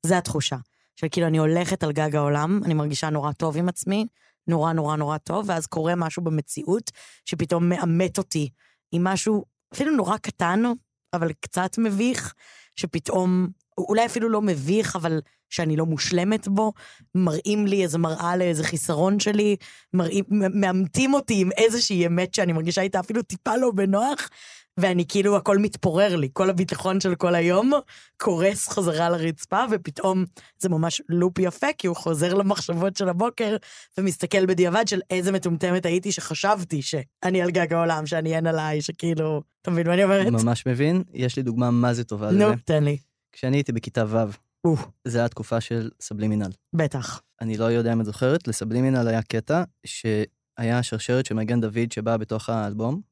זה התחושה. של כאילו אני הולכת על גג העולם, אני מרגישה נורא טוב עם עצמי, נורא נורא נורא טוב, ואז קורה משהו במציאות שפתאום מאמת אותי עם משהו אפילו נורא קטן, אבל קצת מביך, שפתאום, אולי אפילו לא מביך, אבל שאני לא מושלמת בו, מראים לי איזה מראה לאיזה חיסרון שלי, מראים, מאמתים אותי עם איזושהי אמת שאני מרגישה איתה אפילו טיפה לא בנוח, ואני כאילו, הכל מתפורר לי, כל הביטחון של כל היום קורס חזרה לרצפה, ופתאום זה ממש לופ יפה, כי הוא חוזר למחשבות של הבוקר, ומסתכל בדיעבד של איזה מטומטמת הייתי שחשבתי שאני על גג העולם, שאני אין עליי, שכאילו, אתה מבין מה אני אומרת? ממש מבין, יש לי דוגמה מה זה טובה נו, לזה. תן לי. כשאני הייתי בכיתה ו', זה היה תקופה של סבלימינל. בטח. אני לא יודע אם את זוכרת, לסבלימינל היה קטע שהיה שרשרת של מגן דוד שבאה בתוך האלבום.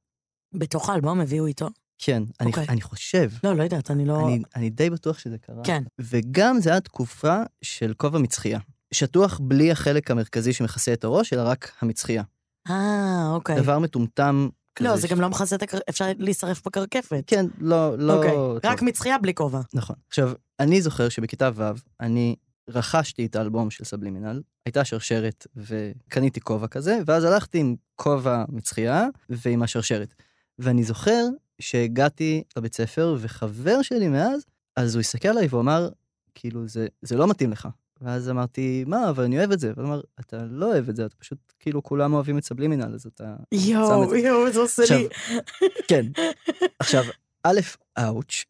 בתוך האלבום הביאו איתו? כן, אני, אוקיי. אני חושב, לא, לא יודעת, אני לא... אני, אני די בטוח שזה קרה. כן. וגם זה היה תקופה של כובע מצחייה. שטוח בלי החלק המרכזי שמכסה את הראש, אלא רק המצחייה. אה, אוקיי. דבר מטומטם כזה. לא, זה ש- גם לא מכסה את הקר... אפשר להישרף בקרקפת. כן, לא, לא... אוקיי, טוב. רק מצחייה בלי כובע. נכון. עכשיו, אני זוכר שבכיתה ו', אני רכשתי את האלבום של סבלימינל, הייתה שרשרת וקניתי כובע כזה, ואז הלכתי עם כובע מצחייה ועם השרשרת. ואני זוכר שהגעתי לבית ספר, וחבר שלי מאז, אז הוא הסתכל עליי ואמר, כאילו, זה, זה לא מתאים לך. ואז אמרתי, מה, אבל אני אוהב את זה. והוא אמר, אתה לא אוהב את זה, אתה פשוט, כאילו, כולם אוהבים את סבלימינל, אז אתה... יואו. יואו, זה עושה עכשיו, לי... כן. עכשיו, א', אאוץ'.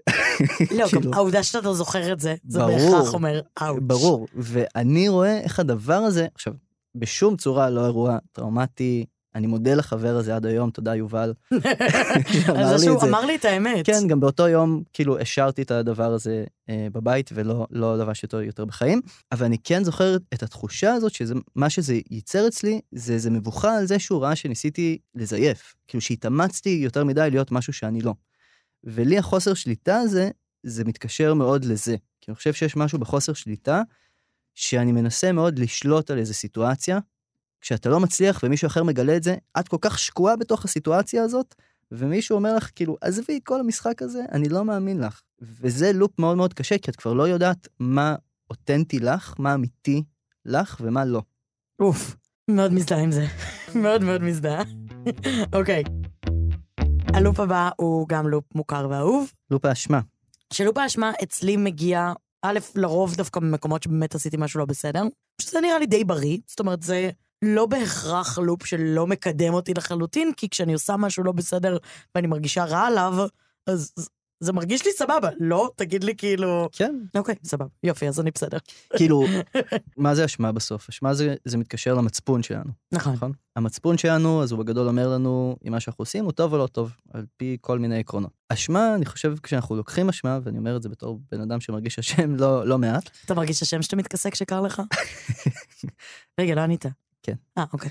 לא, כאילו, גם העובדה שאתה לא זוכר את זה, זה ברור. בהכרח אומר אאוץ'. ברור, ואני רואה איך הדבר הזה, עכשיו, בשום צורה לא אירוע טראומטי, אני מודה לחבר הזה עד היום, תודה יובל. על זה שהוא. אמר לי את האמת. כן, גם באותו יום, כאילו, השארתי את הדבר הזה אה, בבית ולא לא לבשתי אותו יותר בחיים, אבל אני כן זוכר את התחושה הזאת, שזה, מה שזה ייצר אצלי, זה איזה מבוכה על זה שהוא ראה שניסיתי לזייף. כאילו, שהתאמצתי יותר מדי להיות משהו שאני לא. ולי החוסר שליטה הזה, זה מתקשר מאוד לזה. כי אני חושב שיש משהו בחוסר שליטה, שאני מנסה מאוד לשלוט על איזו סיטואציה, כשאתה לא מצליח ומישהו אחר מגלה את זה, את כל כך שקועה בתוך הסיטואציה הזאת, ומישהו אומר לך, כאילו, עזבי, כל המשחק הזה, אני לא מאמין לך. וזה לופ מאוד מאוד קשה, כי את כבר לא יודעת מה אותנטי לך, מה אמיתי לך ומה לא. אוף, מאוד מזדהה עם זה. מאוד מאוד מזדהה. אוקיי. הלופ הבא הוא גם לופ מוכר ואהוב. לופ האשמה. שלופ האשמה אצלי מגיע, א', לרוב דווקא במקומות שבאמת עשיתי משהו לא בסדר, שזה נראה לי די בריא, זאת אומרת, זה לא בהכרח לופ שלא מקדם אותי לחלוטין, כי כשאני עושה משהו לא בסדר ואני מרגישה רע עליו, אז זה- מרגיש לי סבבה. לא, תגיד לי כאילו... כן, אוקיי, סבבה. יופי, אז אני בסדר. כאילו, מה זה אשמה בסוף? אשמה זה, זה מתקשר למצפון שלנו, נכון. נכון? המצפון שלנו, אז הוא בגדול אומר לנו אם מה שאנחנו עושים הוא טוב או לא טוב, על פי כל מיני עקרונות. אשמה, אני חושב, כשאנחנו לוקחים אשמה, ואני אומר את זה בתור בן אדם שמרגיש אשם לא, לא מעט, אתה מרגיש השם שאתה מתכסה כשקר לך? רגע, לא ענית. כן. אה, אוקיי.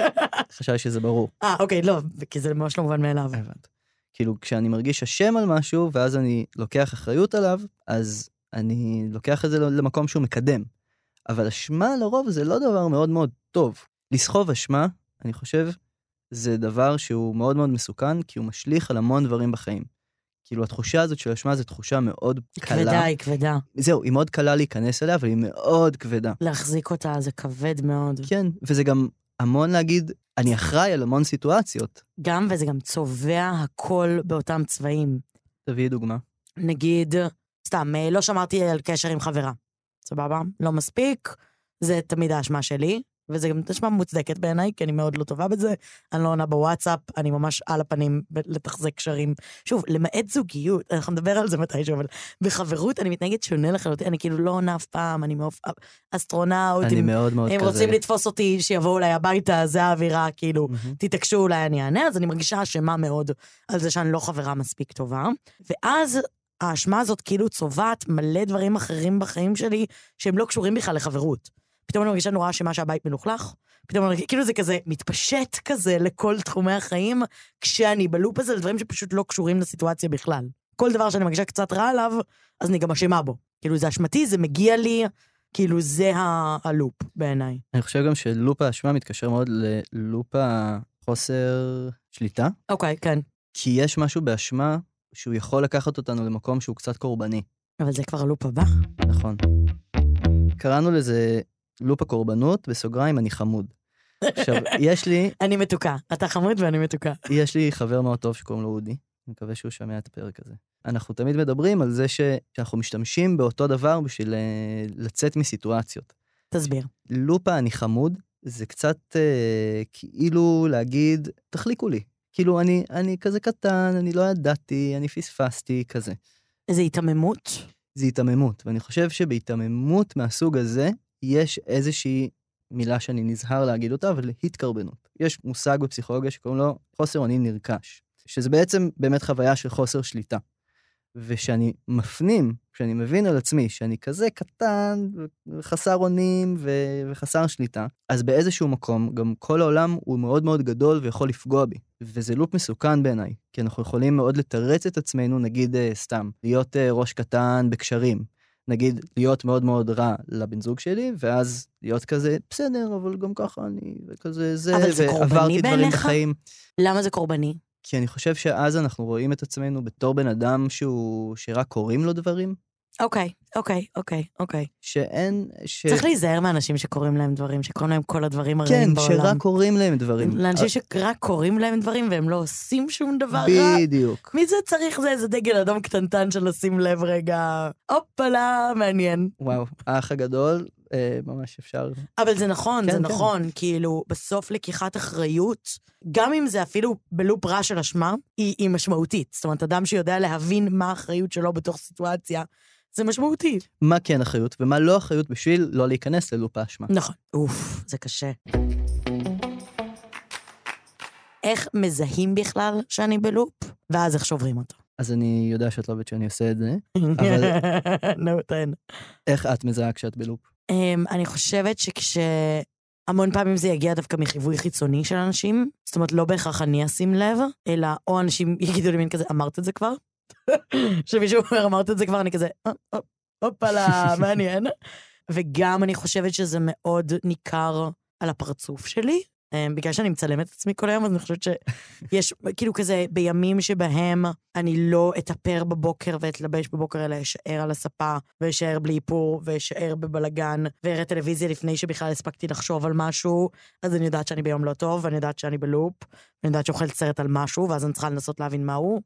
חשבתי שזה ברור. אה, אוקיי, לא, כי זה ממש לא מובן מאליו. הבנת. כאילו, כשאני מרגיש אשם על משהו, ואז אני לוקח אחריות עליו, אז אני לוקח את זה למקום שהוא מקדם. אבל אשמה לרוב זה לא דבר מאוד מאוד טוב. לסחוב אשמה, אני חושב, זה דבר שהוא מאוד מאוד מסוכן, כי הוא משליך על המון דברים בחיים. כאילו, התחושה הזאת של אשמה זו תחושה מאוד היא קלה. כבדה, היא כבדה. זהו, היא מאוד קלה להיכנס אליה, אבל היא מאוד כבדה. להחזיק אותה זה כבד מאוד. כן, וזה גם המון להגיד, אני אחראי על המון סיטואציות. גם, וזה גם צובע הכל באותם צבעים. תביאי דוגמה. נגיד, סתם, אה, לא שמרתי על קשר עם חברה. סבבה? לא מספיק, זה תמיד האשמה שלי, וזה גם אשמה מוצדקת בעיניי, כי אני מאוד לא טובה בזה. אני לא עונה בוואטסאפ, אני ממש על הפנים לתחזק קשרים. שוב, למעט זוגיות, אנחנו נדבר על זה מתישהו, אבל בחברות אני מתנהגת שונה לחלוטין, אני כאילו לא עונה אף פעם, אני מעוף... אסטרונאוט, אני אם, מאוד מאוד אם כזה. רוצים לתפוס אותי, שיבואו אליי הביתה, זה האווירה, כאילו, מהמם. תתעקשו אולי אני אענה, אז אני מרגישה אשמה מאוד על זה שאני לא חברה מספיק טובה. ואז האשמה הזאת כאילו צובעת מלא דברים אחרים בחיים שלי שהם לא קשורים בכלל לחברות. פתאום אני מרגישה נורא אשמה שהבית מלוכלך, פתאום אני מרגישה, כאילו זה כזה מתפשט כזה לכל תחומי החיים, כשאני בלופ הזה לדברים שפשוט לא קשורים לסיטואציה בכלל. כל דבר שאני מרגישה קצת רע עליו, אז אני גם אשמה בו. כאילו זה אשמתי, זה מגיע לי, כאילו זה ה- הלופ בעיניי. אני חושב גם שלופ האשמה מתקשר מאוד ללופ החוסר שליטה, אוקיי, כן. כי יש משהו באשמה שהוא יכול לקחת אותנו למקום שהוא קצת קורבני, אבל זה כבר הלופ הבא. נכון. קראנו לזה לופ הקורבנות, בסוגריים אני חמוד. עכשיו, יש לי, אני מתוקה. אתה חמוד ואני מתוקה. יש לי חבר מאוד טוב שקוראים לו אודי, אני מקווה שהוא שומע את הפרק הזה. אנחנו תמיד מדברים על זה ש... שאנחנו משתמשים באותו דבר בשביל אה, לצאת מסיטואציות. תסביר. לופה אני חמוד, זה קצת אה, כאילו להגיד, תחליקו לי. כאילו, אני, אני כזה קטן, אני לא ידעתי, אני פספסתי, כזה. איזה היתממות. זה היתממות, ואני חושב שבהיתממות מהסוג הזה, יש איזושהי מילה שאני נזהר להגיד אותה, אבל התקרבנות. יש מושג בפסיכולוגיה שקוראים לו חוסר אונים נרכש, שזה בעצם באמת חוויה של חוסר שליטה. ושאני מפנים, כשאני מבין על עצמי שאני כזה קטן, וחסר אונים וחסר שליטה, אז באיזשהו מקום גם כל העולם הוא מאוד מאוד גדול ויכול לפגוע בי. וזה לופ מסוכן בעיניי, כי אנחנו יכולים מאוד לתרץ את עצמנו, נגיד אה, סתם, להיות אה, ראש קטן בקשרים. נגיד, להיות מאוד מאוד רע לבן זוג שלי, ואז להיות כזה, בסדר, אבל גם ככה אני, וכזה זה, אבל זה ועברתי דברים בעיניך? בחיים. למה זה קורבני? כי אני חושב שאז אנחנו רואים את עצמנו בתור בן אדם שהוא, שרק קוראים לו דברים, אוקיי, אוקיי, אוקיי, אוקיי. שאין, ש... צריך להיזהר מאנשים שקוראים להם דברים, שקוראים להם כל הדברים כן, הרעים בעולם. שרק קוראים להם דברים. לאנשים שרק קוראים להם דברים והם לא עושים שום דבר רע. בדיוק. מי זה צריך? זה איזה דגל אדום קטנטן של לשים לב רגע, הופלה, מעניין. וואו, האח הגדול, אה, ממש אפשר... אבל זה נכון, כן, זה כן. נכון. כאילו, בסוף לקיחת אחריות, גם אם זה אפילו בלופ רע של אשמה, היא, היא משמעותית. זאת אומרת, אדם שיודע להבין מה האחריות שלו בתוך סיטואציה, זה משמעותי. מה כן אחריות ומה לא אחריות בשביל לא להיכנס ללופ האשמה. נכון. אוף, זה קשה. איך מזהים בכלל שאני בלופ, ואז איך שוברים אותו. אז אני יודע שאת לא אוהבת שאני עושה את זה. אבל- נו, תן. איך את מזהה כשאת בלופ? Um, אני חושבת שכש... המון פעמים זה יגיע דווקא מחיווי חיצוני של אנשים, זאת אומרת, לא בהכרח אני אשים לב, אלא או אנשים יגידו לי מין כזה, אמרת את זה כבר? שמישהו אומר, אמרת את זה כבר, אני כזה, "אה, אה, הופלה, מעניין. וגם אני חושבת שזה מאוד ניכר על הפרצוף שלי. Um, בגלל שאני מצלמת את עצמי כל היום, אז אני חושבת שיש, כאילו כזה, בימים שבהם אני לא אתאפר בבוקר ואתלבש בבוקר, אלא אשאר על הספה, ואשאר בלי איפור, ואשאר בבלגן, ואראה טלוויזיה לפני שבכלל הספקתי לחשוב על משהו, אז אני יודעת שאני ביום לא טוב, ואני יודעת שאני בלופ, ואני יודעת שאוכלת סרט על משהו, ואז אני צריכה לנסות להבין מהו.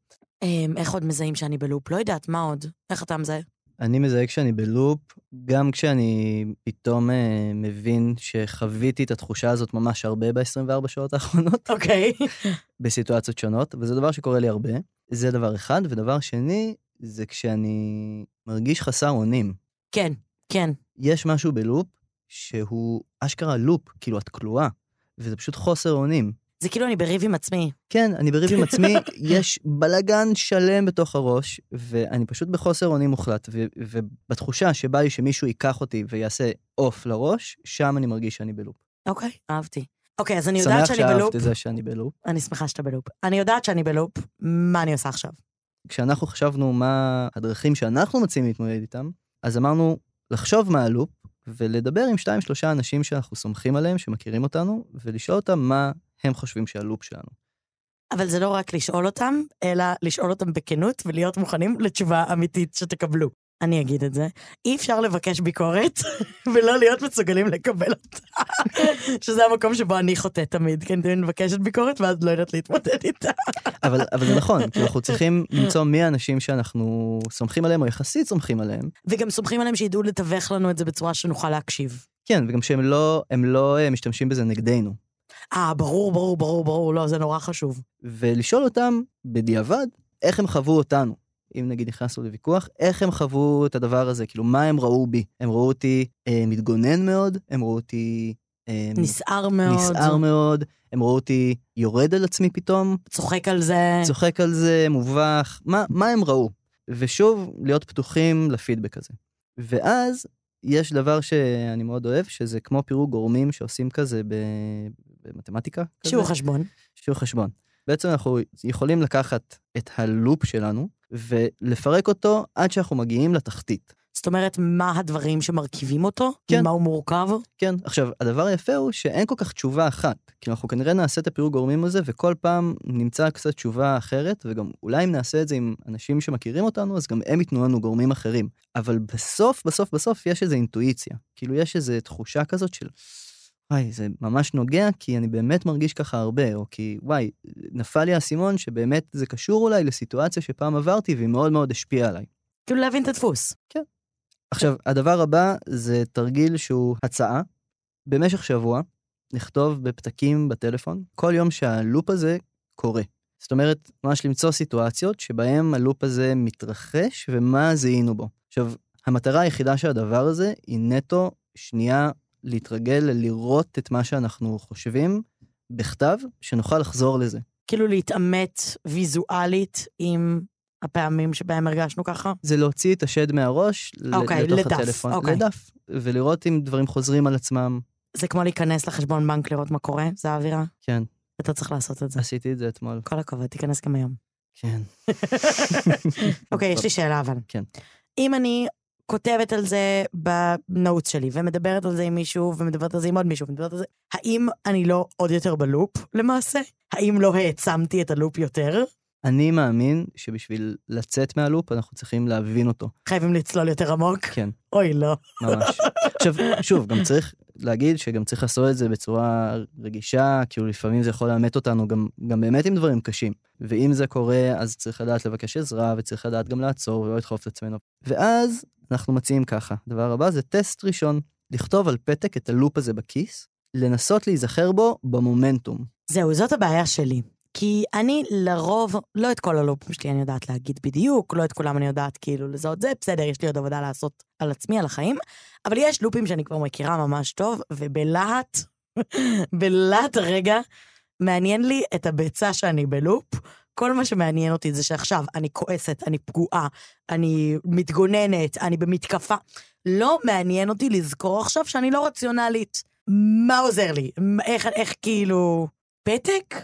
Um, איך עוד מזהים שאני בלופ? לא יודעת, מה עוד? איך אתה מזהה? אני מזהה כשאני בלופ, גם כשאני פתאום אה, מבין שחוויתי את התחושה הזאת ממש הרבה ב-24 שעות האחרונות, אוקיי. בסיטואציות שונות, וזה דבר שקורה לי הרבה. זה דבר אחד, ודבר שני, זה כשאני מרגיש חסר אונים. כן, כן. יש משהו בלופ שהוא אשכרה לופ, כאילו את כלואה, וזה פשוט חוסר אונים. זה כאילו אני בריב עם עצמי. כן, אני בריב עם עצמי, יש בלגן שלם בתוך הראש, ואני פשוט בחוסר אונים מוחלט, ו- ובתחושה שבא לי שמישהו ייקח אותי ויעשה עוף לראש, שם אני מרגיש שאני בלופ. אוקיי, אהבתי. אוקיי, אז אני יודעת שאני שמח בלופ. שאהבת את זה שאני בלופ. אני שמחה שאתה בלופ. אני יודעת שאני בלופ, מה אני עושה עכשיו? כשאנחנו חשבנו מה הדרכים שאנחנו מציעים להתמודד איתם, אז אמרנו לחשוב מה הלופ, ולדבר עם שתיים שלושה אנשים שאנחנו סומכים עליהם, שמכירים אותנו, ולשאול אותם מה הם חושבים שהלופ שלנו. אבל זה לא רק לשאול אותם, אלא לשאול אותם בכנות ולהיות מוכנים לתשובה אמיתית שתקבלו. אני אגיד את זה. אי אפשר לבקש ביקורת ולא להיות מסוגלים לקבל אותה. שזה המקום שבו אני חוטאת תמיד, כי אני תמיד מבקשת ביקורת ואז לא יודעת להתמודד איתה. אבל, אבל זה נכון, כי אנחנו צריכים למצוא מי האנשים שאנחנו סומכים עליהם, או יחסית סומכים עליהם. וגם סומכים עליהם שידעו לתווך לנו את זה בצורה שנוכל להקשיב. כן, וגם שהם לא, לא אה, משתמשים בזה נגדנו. אה, ברור, ברור, ברור, ברור, לא, זה נורא חשוב. ולשאול אותם בדיעבד, איך הם חוו אותנו. אם נגיד נכנסנו לוויכוח, איך הם חוו את הדבר הזה, כאילו, מה הם ראו בי? הם ראו אותי אה, מתגונן מאוד, הם ראו אותי... אה, נסער מאוד. נסער מאוד, הם ראו אותי יורד על עצמי פתאום, צוחק על זה. צוחק על זה, מובך, מה, מה הם ראו? ושוב, להיות פתוחים לפידבק הזה. ואז יש דבר שאני מאוד אוהב, שזה כמו פירוק גורמים שעושים כזה ב... במתמטיקה. שיעור חשבון. שיעור חשבון. בעצם אנחנו יכולים לקחת את הלופ שלנו ולפרק אותו עד שאנחנו מגיעים לתחתית. זאת אומרת, מה הדברים שמרכיבים אותו? כן. ממה הוא מורכב? כן, עכשיו, הדבר היפה הוא שאין כל כך תשובה אחת. כאילו, אנחנו כנראה נעשה את הפירוק גורמים הזה, וכל פעם נמצא קצת תשובה אחרת, וגם אולי אם נעשה את זה עם אנשים שמכירים אותנו, אז גם הם ייתנו לנו גורמים אחרים. אבל בסוף, בסוף, בסוף יש איזו אינטואיציה. כאילו, יש איזו תחושה כזאת של, וואי, זה ממש נוגע, כי אני באמת מרגיש ככה הרבה, או כי, וואי, נפל לי האסימון שבאמת זה קשור אולי לסיטואציה שפעם עברתי, והיא מאוד מאוד השפיעה עליי. כאילו להבין את הדפוס. עכשיו, הדבר הבא זה תרגיל שהוא הצעה. במשך שבוע נכתוב בפתקים בטלפון כל יום שהלופ הזה קורה. זאת אומרת, ממש למצוא סיטואציות שבהן הלופ הזה מתרחש ומה זיהינו בו. עכשיו, המטרה היחידה של הדבר הזה היא נטו שנייה להתרגל לראות את מה שאנחנו חושבים בכתב, שנוכל לחזור לזה. כאילו להתעמת ויזואלית עם הפעמים שבהם הרגשנו ככה. זה להוציא את השד מהראש ל- אוקיי, לתוך לדף, הטלפון. אוקיי. לדף. ולראות אם דברים חוזרים על עצמם. זה כמו להיכנס לחשבון בנק לראות מה קורה, זה האווירה. כן, אתה צריך לעשות את זה. עשיתי את זה אתמול. כל הכבוד, תיכנס גם היום. כן. אוקיי, יש לי שאלה אבל. כן. אם אני כותבת על זה בנוטס שלי, ומדברת על זה עם מישהו, ומדברת על זה עם עוד מישהו, ומדברת על זה, האם אני לא עוד יותר בלופ למעשה? האם לא העצמתי את הלופ יותר? אני מאמין שבשביל לצאת מהלופ אנחנו צריכים להבין אותו. חייבים לצלול יותר עמוק? כן, אוי, לא. ממש. עכשיו, שוב, גם צריך להגיד שגם צריך לעשות את זה בצורה רגישה, כאילו לפעמים זה יכול לאמת אותנו גם, גם באמת עם דברים קשים. ואם זה קורה, אז צריך לדעת לבקש עזרה, וצריך לדעת גם לעצור ולא לדחוף את עצמנו. ואז אנחנו מציעים ככה, הדבר הבא זה טסט ראשון. לכתוב על פתק את הלופ הזה בכיס, לנסות להיזכר בו במומנטום. זהו, זאת הבעיה שלי. כי אני לרוב, לא את כל הלופים שלי אני יודעת להגיד בדיוק, לא את כולם אני יודעת כאילו לזהות זה, בסדר, יש לי עוד עבודה לעשות על עצמי, על החיים, אבל יש לופים שאני כבר מכירה ממש טוב, ובלהט, בלהט הרגע, מעניין לי את הביצה שאני בלופ. כל מה שמעניין אותי זה שעכשיו אני כועסת, אני פגועה, אני מתגוננת, אני במתקפה. לא מעניין אותי לזכור עכשיו שאני לא רציונלית. מה עוזר לי? איך, איך כאילו... פתק?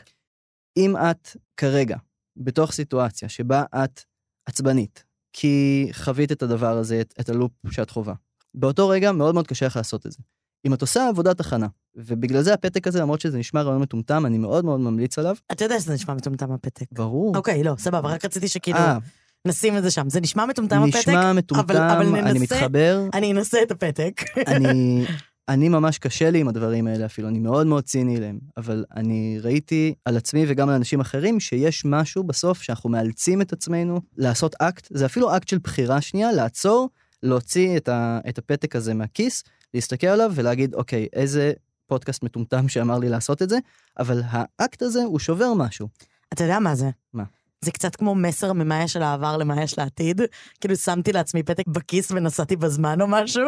אם את כרגע בתוך סיטואציה שבה את עצבנית, כי חווית את הדבר הזה, את, את הלופ שאת חווה, באותו רגע מאוד מאוד קשה לך לעשות את זה. אם את עושה עבודת הכנה, ובגלל זה הפתק הזה, למרות שזה נשמע רעיון מטומטם, אני מאוד מאוד ממליץ עליו. אתה יודע שזה נשמע מטומטם הפתק. ברור. אוקיי, לא, סבבה, רק רציתי שכאילו אה, נשים את זה שם. זה נשמע מטומטם הפתק, נשמע מטומטם, אבל, אבל ננסה, אני מתחבר. אני אנסה את הפתק. אני, אני ממש קשה לי עם הדברים האלה אפילו, אני מאוד מאוד ציני אליהם, אבל אני ראיתי על עצמי וגם על אנשים אחרים שיש משהו בסוף שאנחנו מאלצים את עצמנו לעשות אקט, זה אפילו אקט של בחירה שנייה, לעצור, להוציא את, ה, את הפתק הזה מהכיס, להסתכל עליו ולהגיד, אוקיי, איזה פודקאסט מטומטם שאמר לי לעשות את זה, אבל האקט הזה הוא שובר משהו. אתה יודע מה זה? מה? זה קצת כמו מסר ממה יש לעבר למה יש לעתיד. כאילו שמתי לעצמי פתק בכיס ונסעתי בזמן או משהו,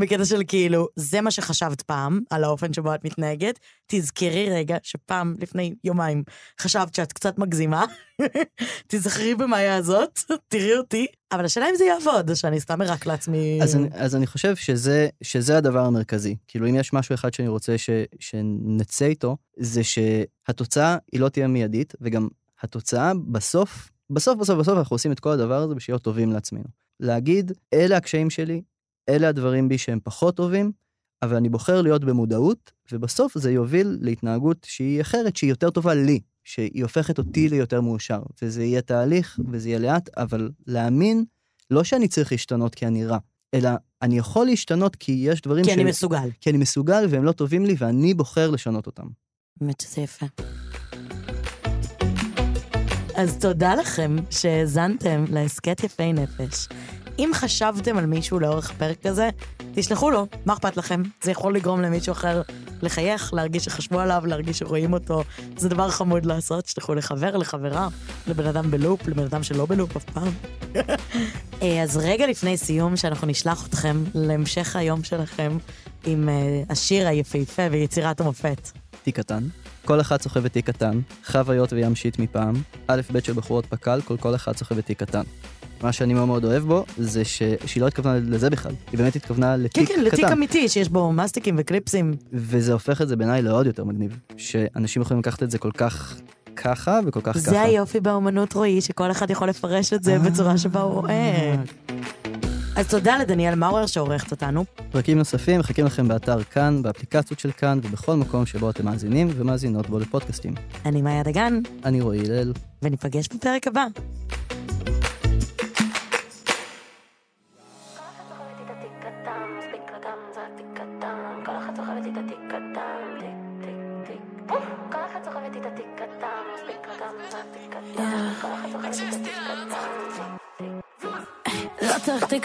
בקטע של כאילו, זה מה שחשבת פעם, על האופן שבו את מתנהגת, תזכרי רגע שפעם, לפני יומיים, חשבת שאת קצת מגזימה, תזכרי במאיה הזאת, תראי אותי, אבל השאלה אם זה יעבוד, שאני סתם ארק לעצמי... אז אני, אז אני חושב שזה, שזה הדבר המרכזי. כאילו, אם יש משהו אחד שאני רוצה ש, שנצא איתו, זה שהתוצאה היא לא תהיה מיידית, וגם התוצאה בסוף, בסוף בסוף בסוף אנחנו עושים את כל הדבר הזה בשביל להיות טובים לעצמנו. להגיד, אלה הקשיים שלי, אלה הדברים בי שהם פחות טובים, אבל אני בוחר להיות במודעות, ובסוף זה יוביל להתנהגות שהיא אחרת, שהיא יותר טובה לי, שהיא הופכת אותי ליותר מאושר. וזה יהיה תהליך, וזה יהיה לאט, אבל להאמין, לא שאני צריך להשתנות כי אני רע, אלא אני יכול להשתנות כי יש דברים כי ש... אני מסוגל. כי אני מסוגל והם לא טובים לי, ואני בוחר לשנות אותם. באמת שזה יפה. אז תודה לכם שהאזנתם להסכת יפי נפש. אם חשבתם על מישהו לאורך הפרק הזה, תשלחו לו, מה אכפת לכם? זה יכול לגרום למישהו אחר לחייך, להרגיש שחשבו עליו, להרגיש שרואים אותו. זה דבר חמוד לעשות, תשלחו לחבר, לחברה, לבן אדם בלופ, לבן אדם שלא בלופ אף פעם. אה, אז רגע לפני סיום, שאנחנו נשלח אתכם להמשך היום שלכם עם אה, השיר היפהפה ויצירת המופת. תיק קטן. כל אחד סוחב את תיק קטן, חוויות וים שיט מפעם, א' ב' של בחורות פק"ל, כל כל אחד סוחב את תיק קטן. מה שאני מאוד מאוד אוהב בו, זה ש... שהיא לא התכוונה לזה בכלל, היא באמת התכוונה כן, לתיק כן, לתיק קטן. אמיתי, שיש בו מסטיקים וקליפסים. וזה הופך את זה בעיניי לעוד יותר מגניב, שאנשים יכולים לקחת את זה כל כך ככה וכל כך ככה. זה היופי באומנות, רועי, שכל אחד יכול לפרש את זה אה. בצורה שבה הוא רואה. אז תודה לדניאל מאורר שעורכת אותנו. פרקים נוספים מחכים לכם באתר כאן, באפליקציות של כאן ובכל מקום שבו אתם מאזינים ומאזינות בו לפודקאסטים. אני מאיה דגן, אני רועי הלל. וניפגש בפרק הבא.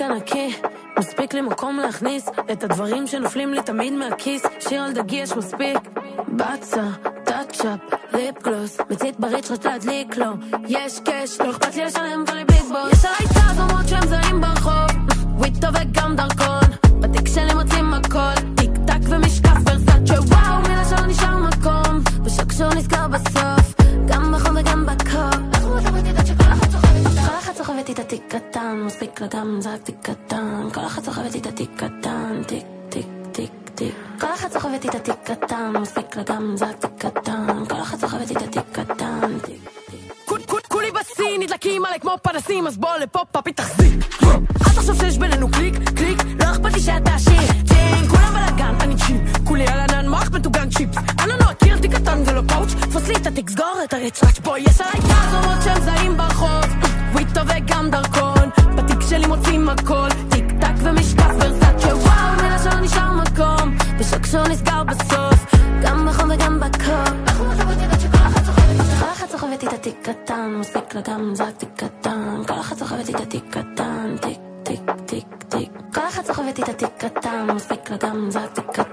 תיק ענקי, מספיק לי מקום להכניס את הדברים שנופלים לי תמיד מהכיס. שיר על דגי יש מספיק. בצה, טאצ'אפ, ליפ גלוס, מצית בריץ' רצה להדליק לו. יש קאש, לא אכפת לי לשלם כל ביג בוס. יש עליי תג אומרות שהם זרים ברחוב, וויטו וגם דרכון. בתיק שלי מוצאים הכל, גם זק תיק קטן. כל אחת סוחבת איתה תיק קטן, תיק, תיק, תיק, תיק. כל אחת סוחבת איתה תיק קטן, מספיק לה גם זק תיק קטן. כל אחת סוחבת איתה תיק קטן, תיק, תיק. כול- כול- כולי בשיא, נדלקים עליי כמו פנסים, אז בוא לפה פאפי תחזיק. אל תחשוב שיש בינינו קליק, קליק, לא אכפת לי שאתה עשיר. צ'ינג, כולם בלאגן, אני צ'יפ. כולי על ענן מוח מטוגן צ'יפס. אני לא מכיר תיק קטן, זה לא קאוץ'. תפוס לי את התיק, סגור את הריצ'ראץ'. בוא, יש עליי כזומות שהם קטן, מספיק לה גם זק תיק קטן. כל אחת סוחבת איתה תיק קטן, תיק, תיק, תיק, תיק. כל אחת סוחבת איתה תיק קטן, מספיק לה גם תיק קטן,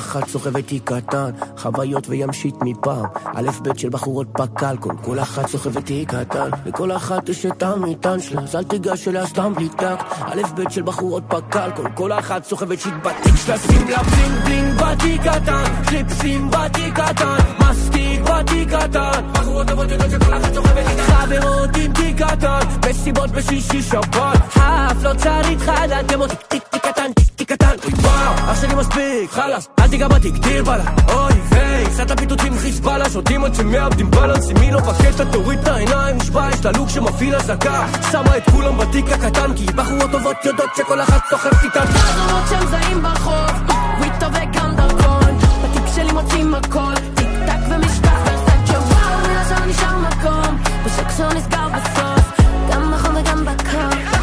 כל אחת סוחבת תיק קטן, חוויות וימשית מפעם. א' ב' של בחורות פק"ל, כל כל אחת סוחבת תיק קטן. לכל אחת יש את המטען שלה, אז אל תיגש אליה סתם בלי טקט. א' ב' של בחורות פק"ל, כל כל אחת סוחבת שיט בתיק שלה, שים לה בלינג בלינג בתיק קטן. קליפסים בתיק קטן, מסטיק בתיק קטן. בחורות טובות יודעות שכל אחת סוחבת איתה. חברות עם תיק קטן, מסיבות בשישי שבת. האף לא צריך דמו טיק טיק טיק קטן, טיק קטן, אוי וואו, אח שלי מספיק, חלאס, אל תיגע בתיק, דיר בלה, אוי ויי, סעת הפיתותים חיזבאללה, שותים עד שמאבדים בלנס, אם מי לא בקטע, תוריד את העיניים, נשבע, יש לה לוק שמפעיל אזעקה, שמה את כולם בתיק הקטן, כי בחורות טובות יודעות שכל אחת סוחר איתן. בחורות שם זעים ברחוב, וויטו וגם דרכון, בתיק שלי מוצאים הכל, טיק טק ומשטח ורסצ'ה, וואו, מילה שלא נשאר מקום, בשקשור נסגר בסוף, גם בחום וגם בקור.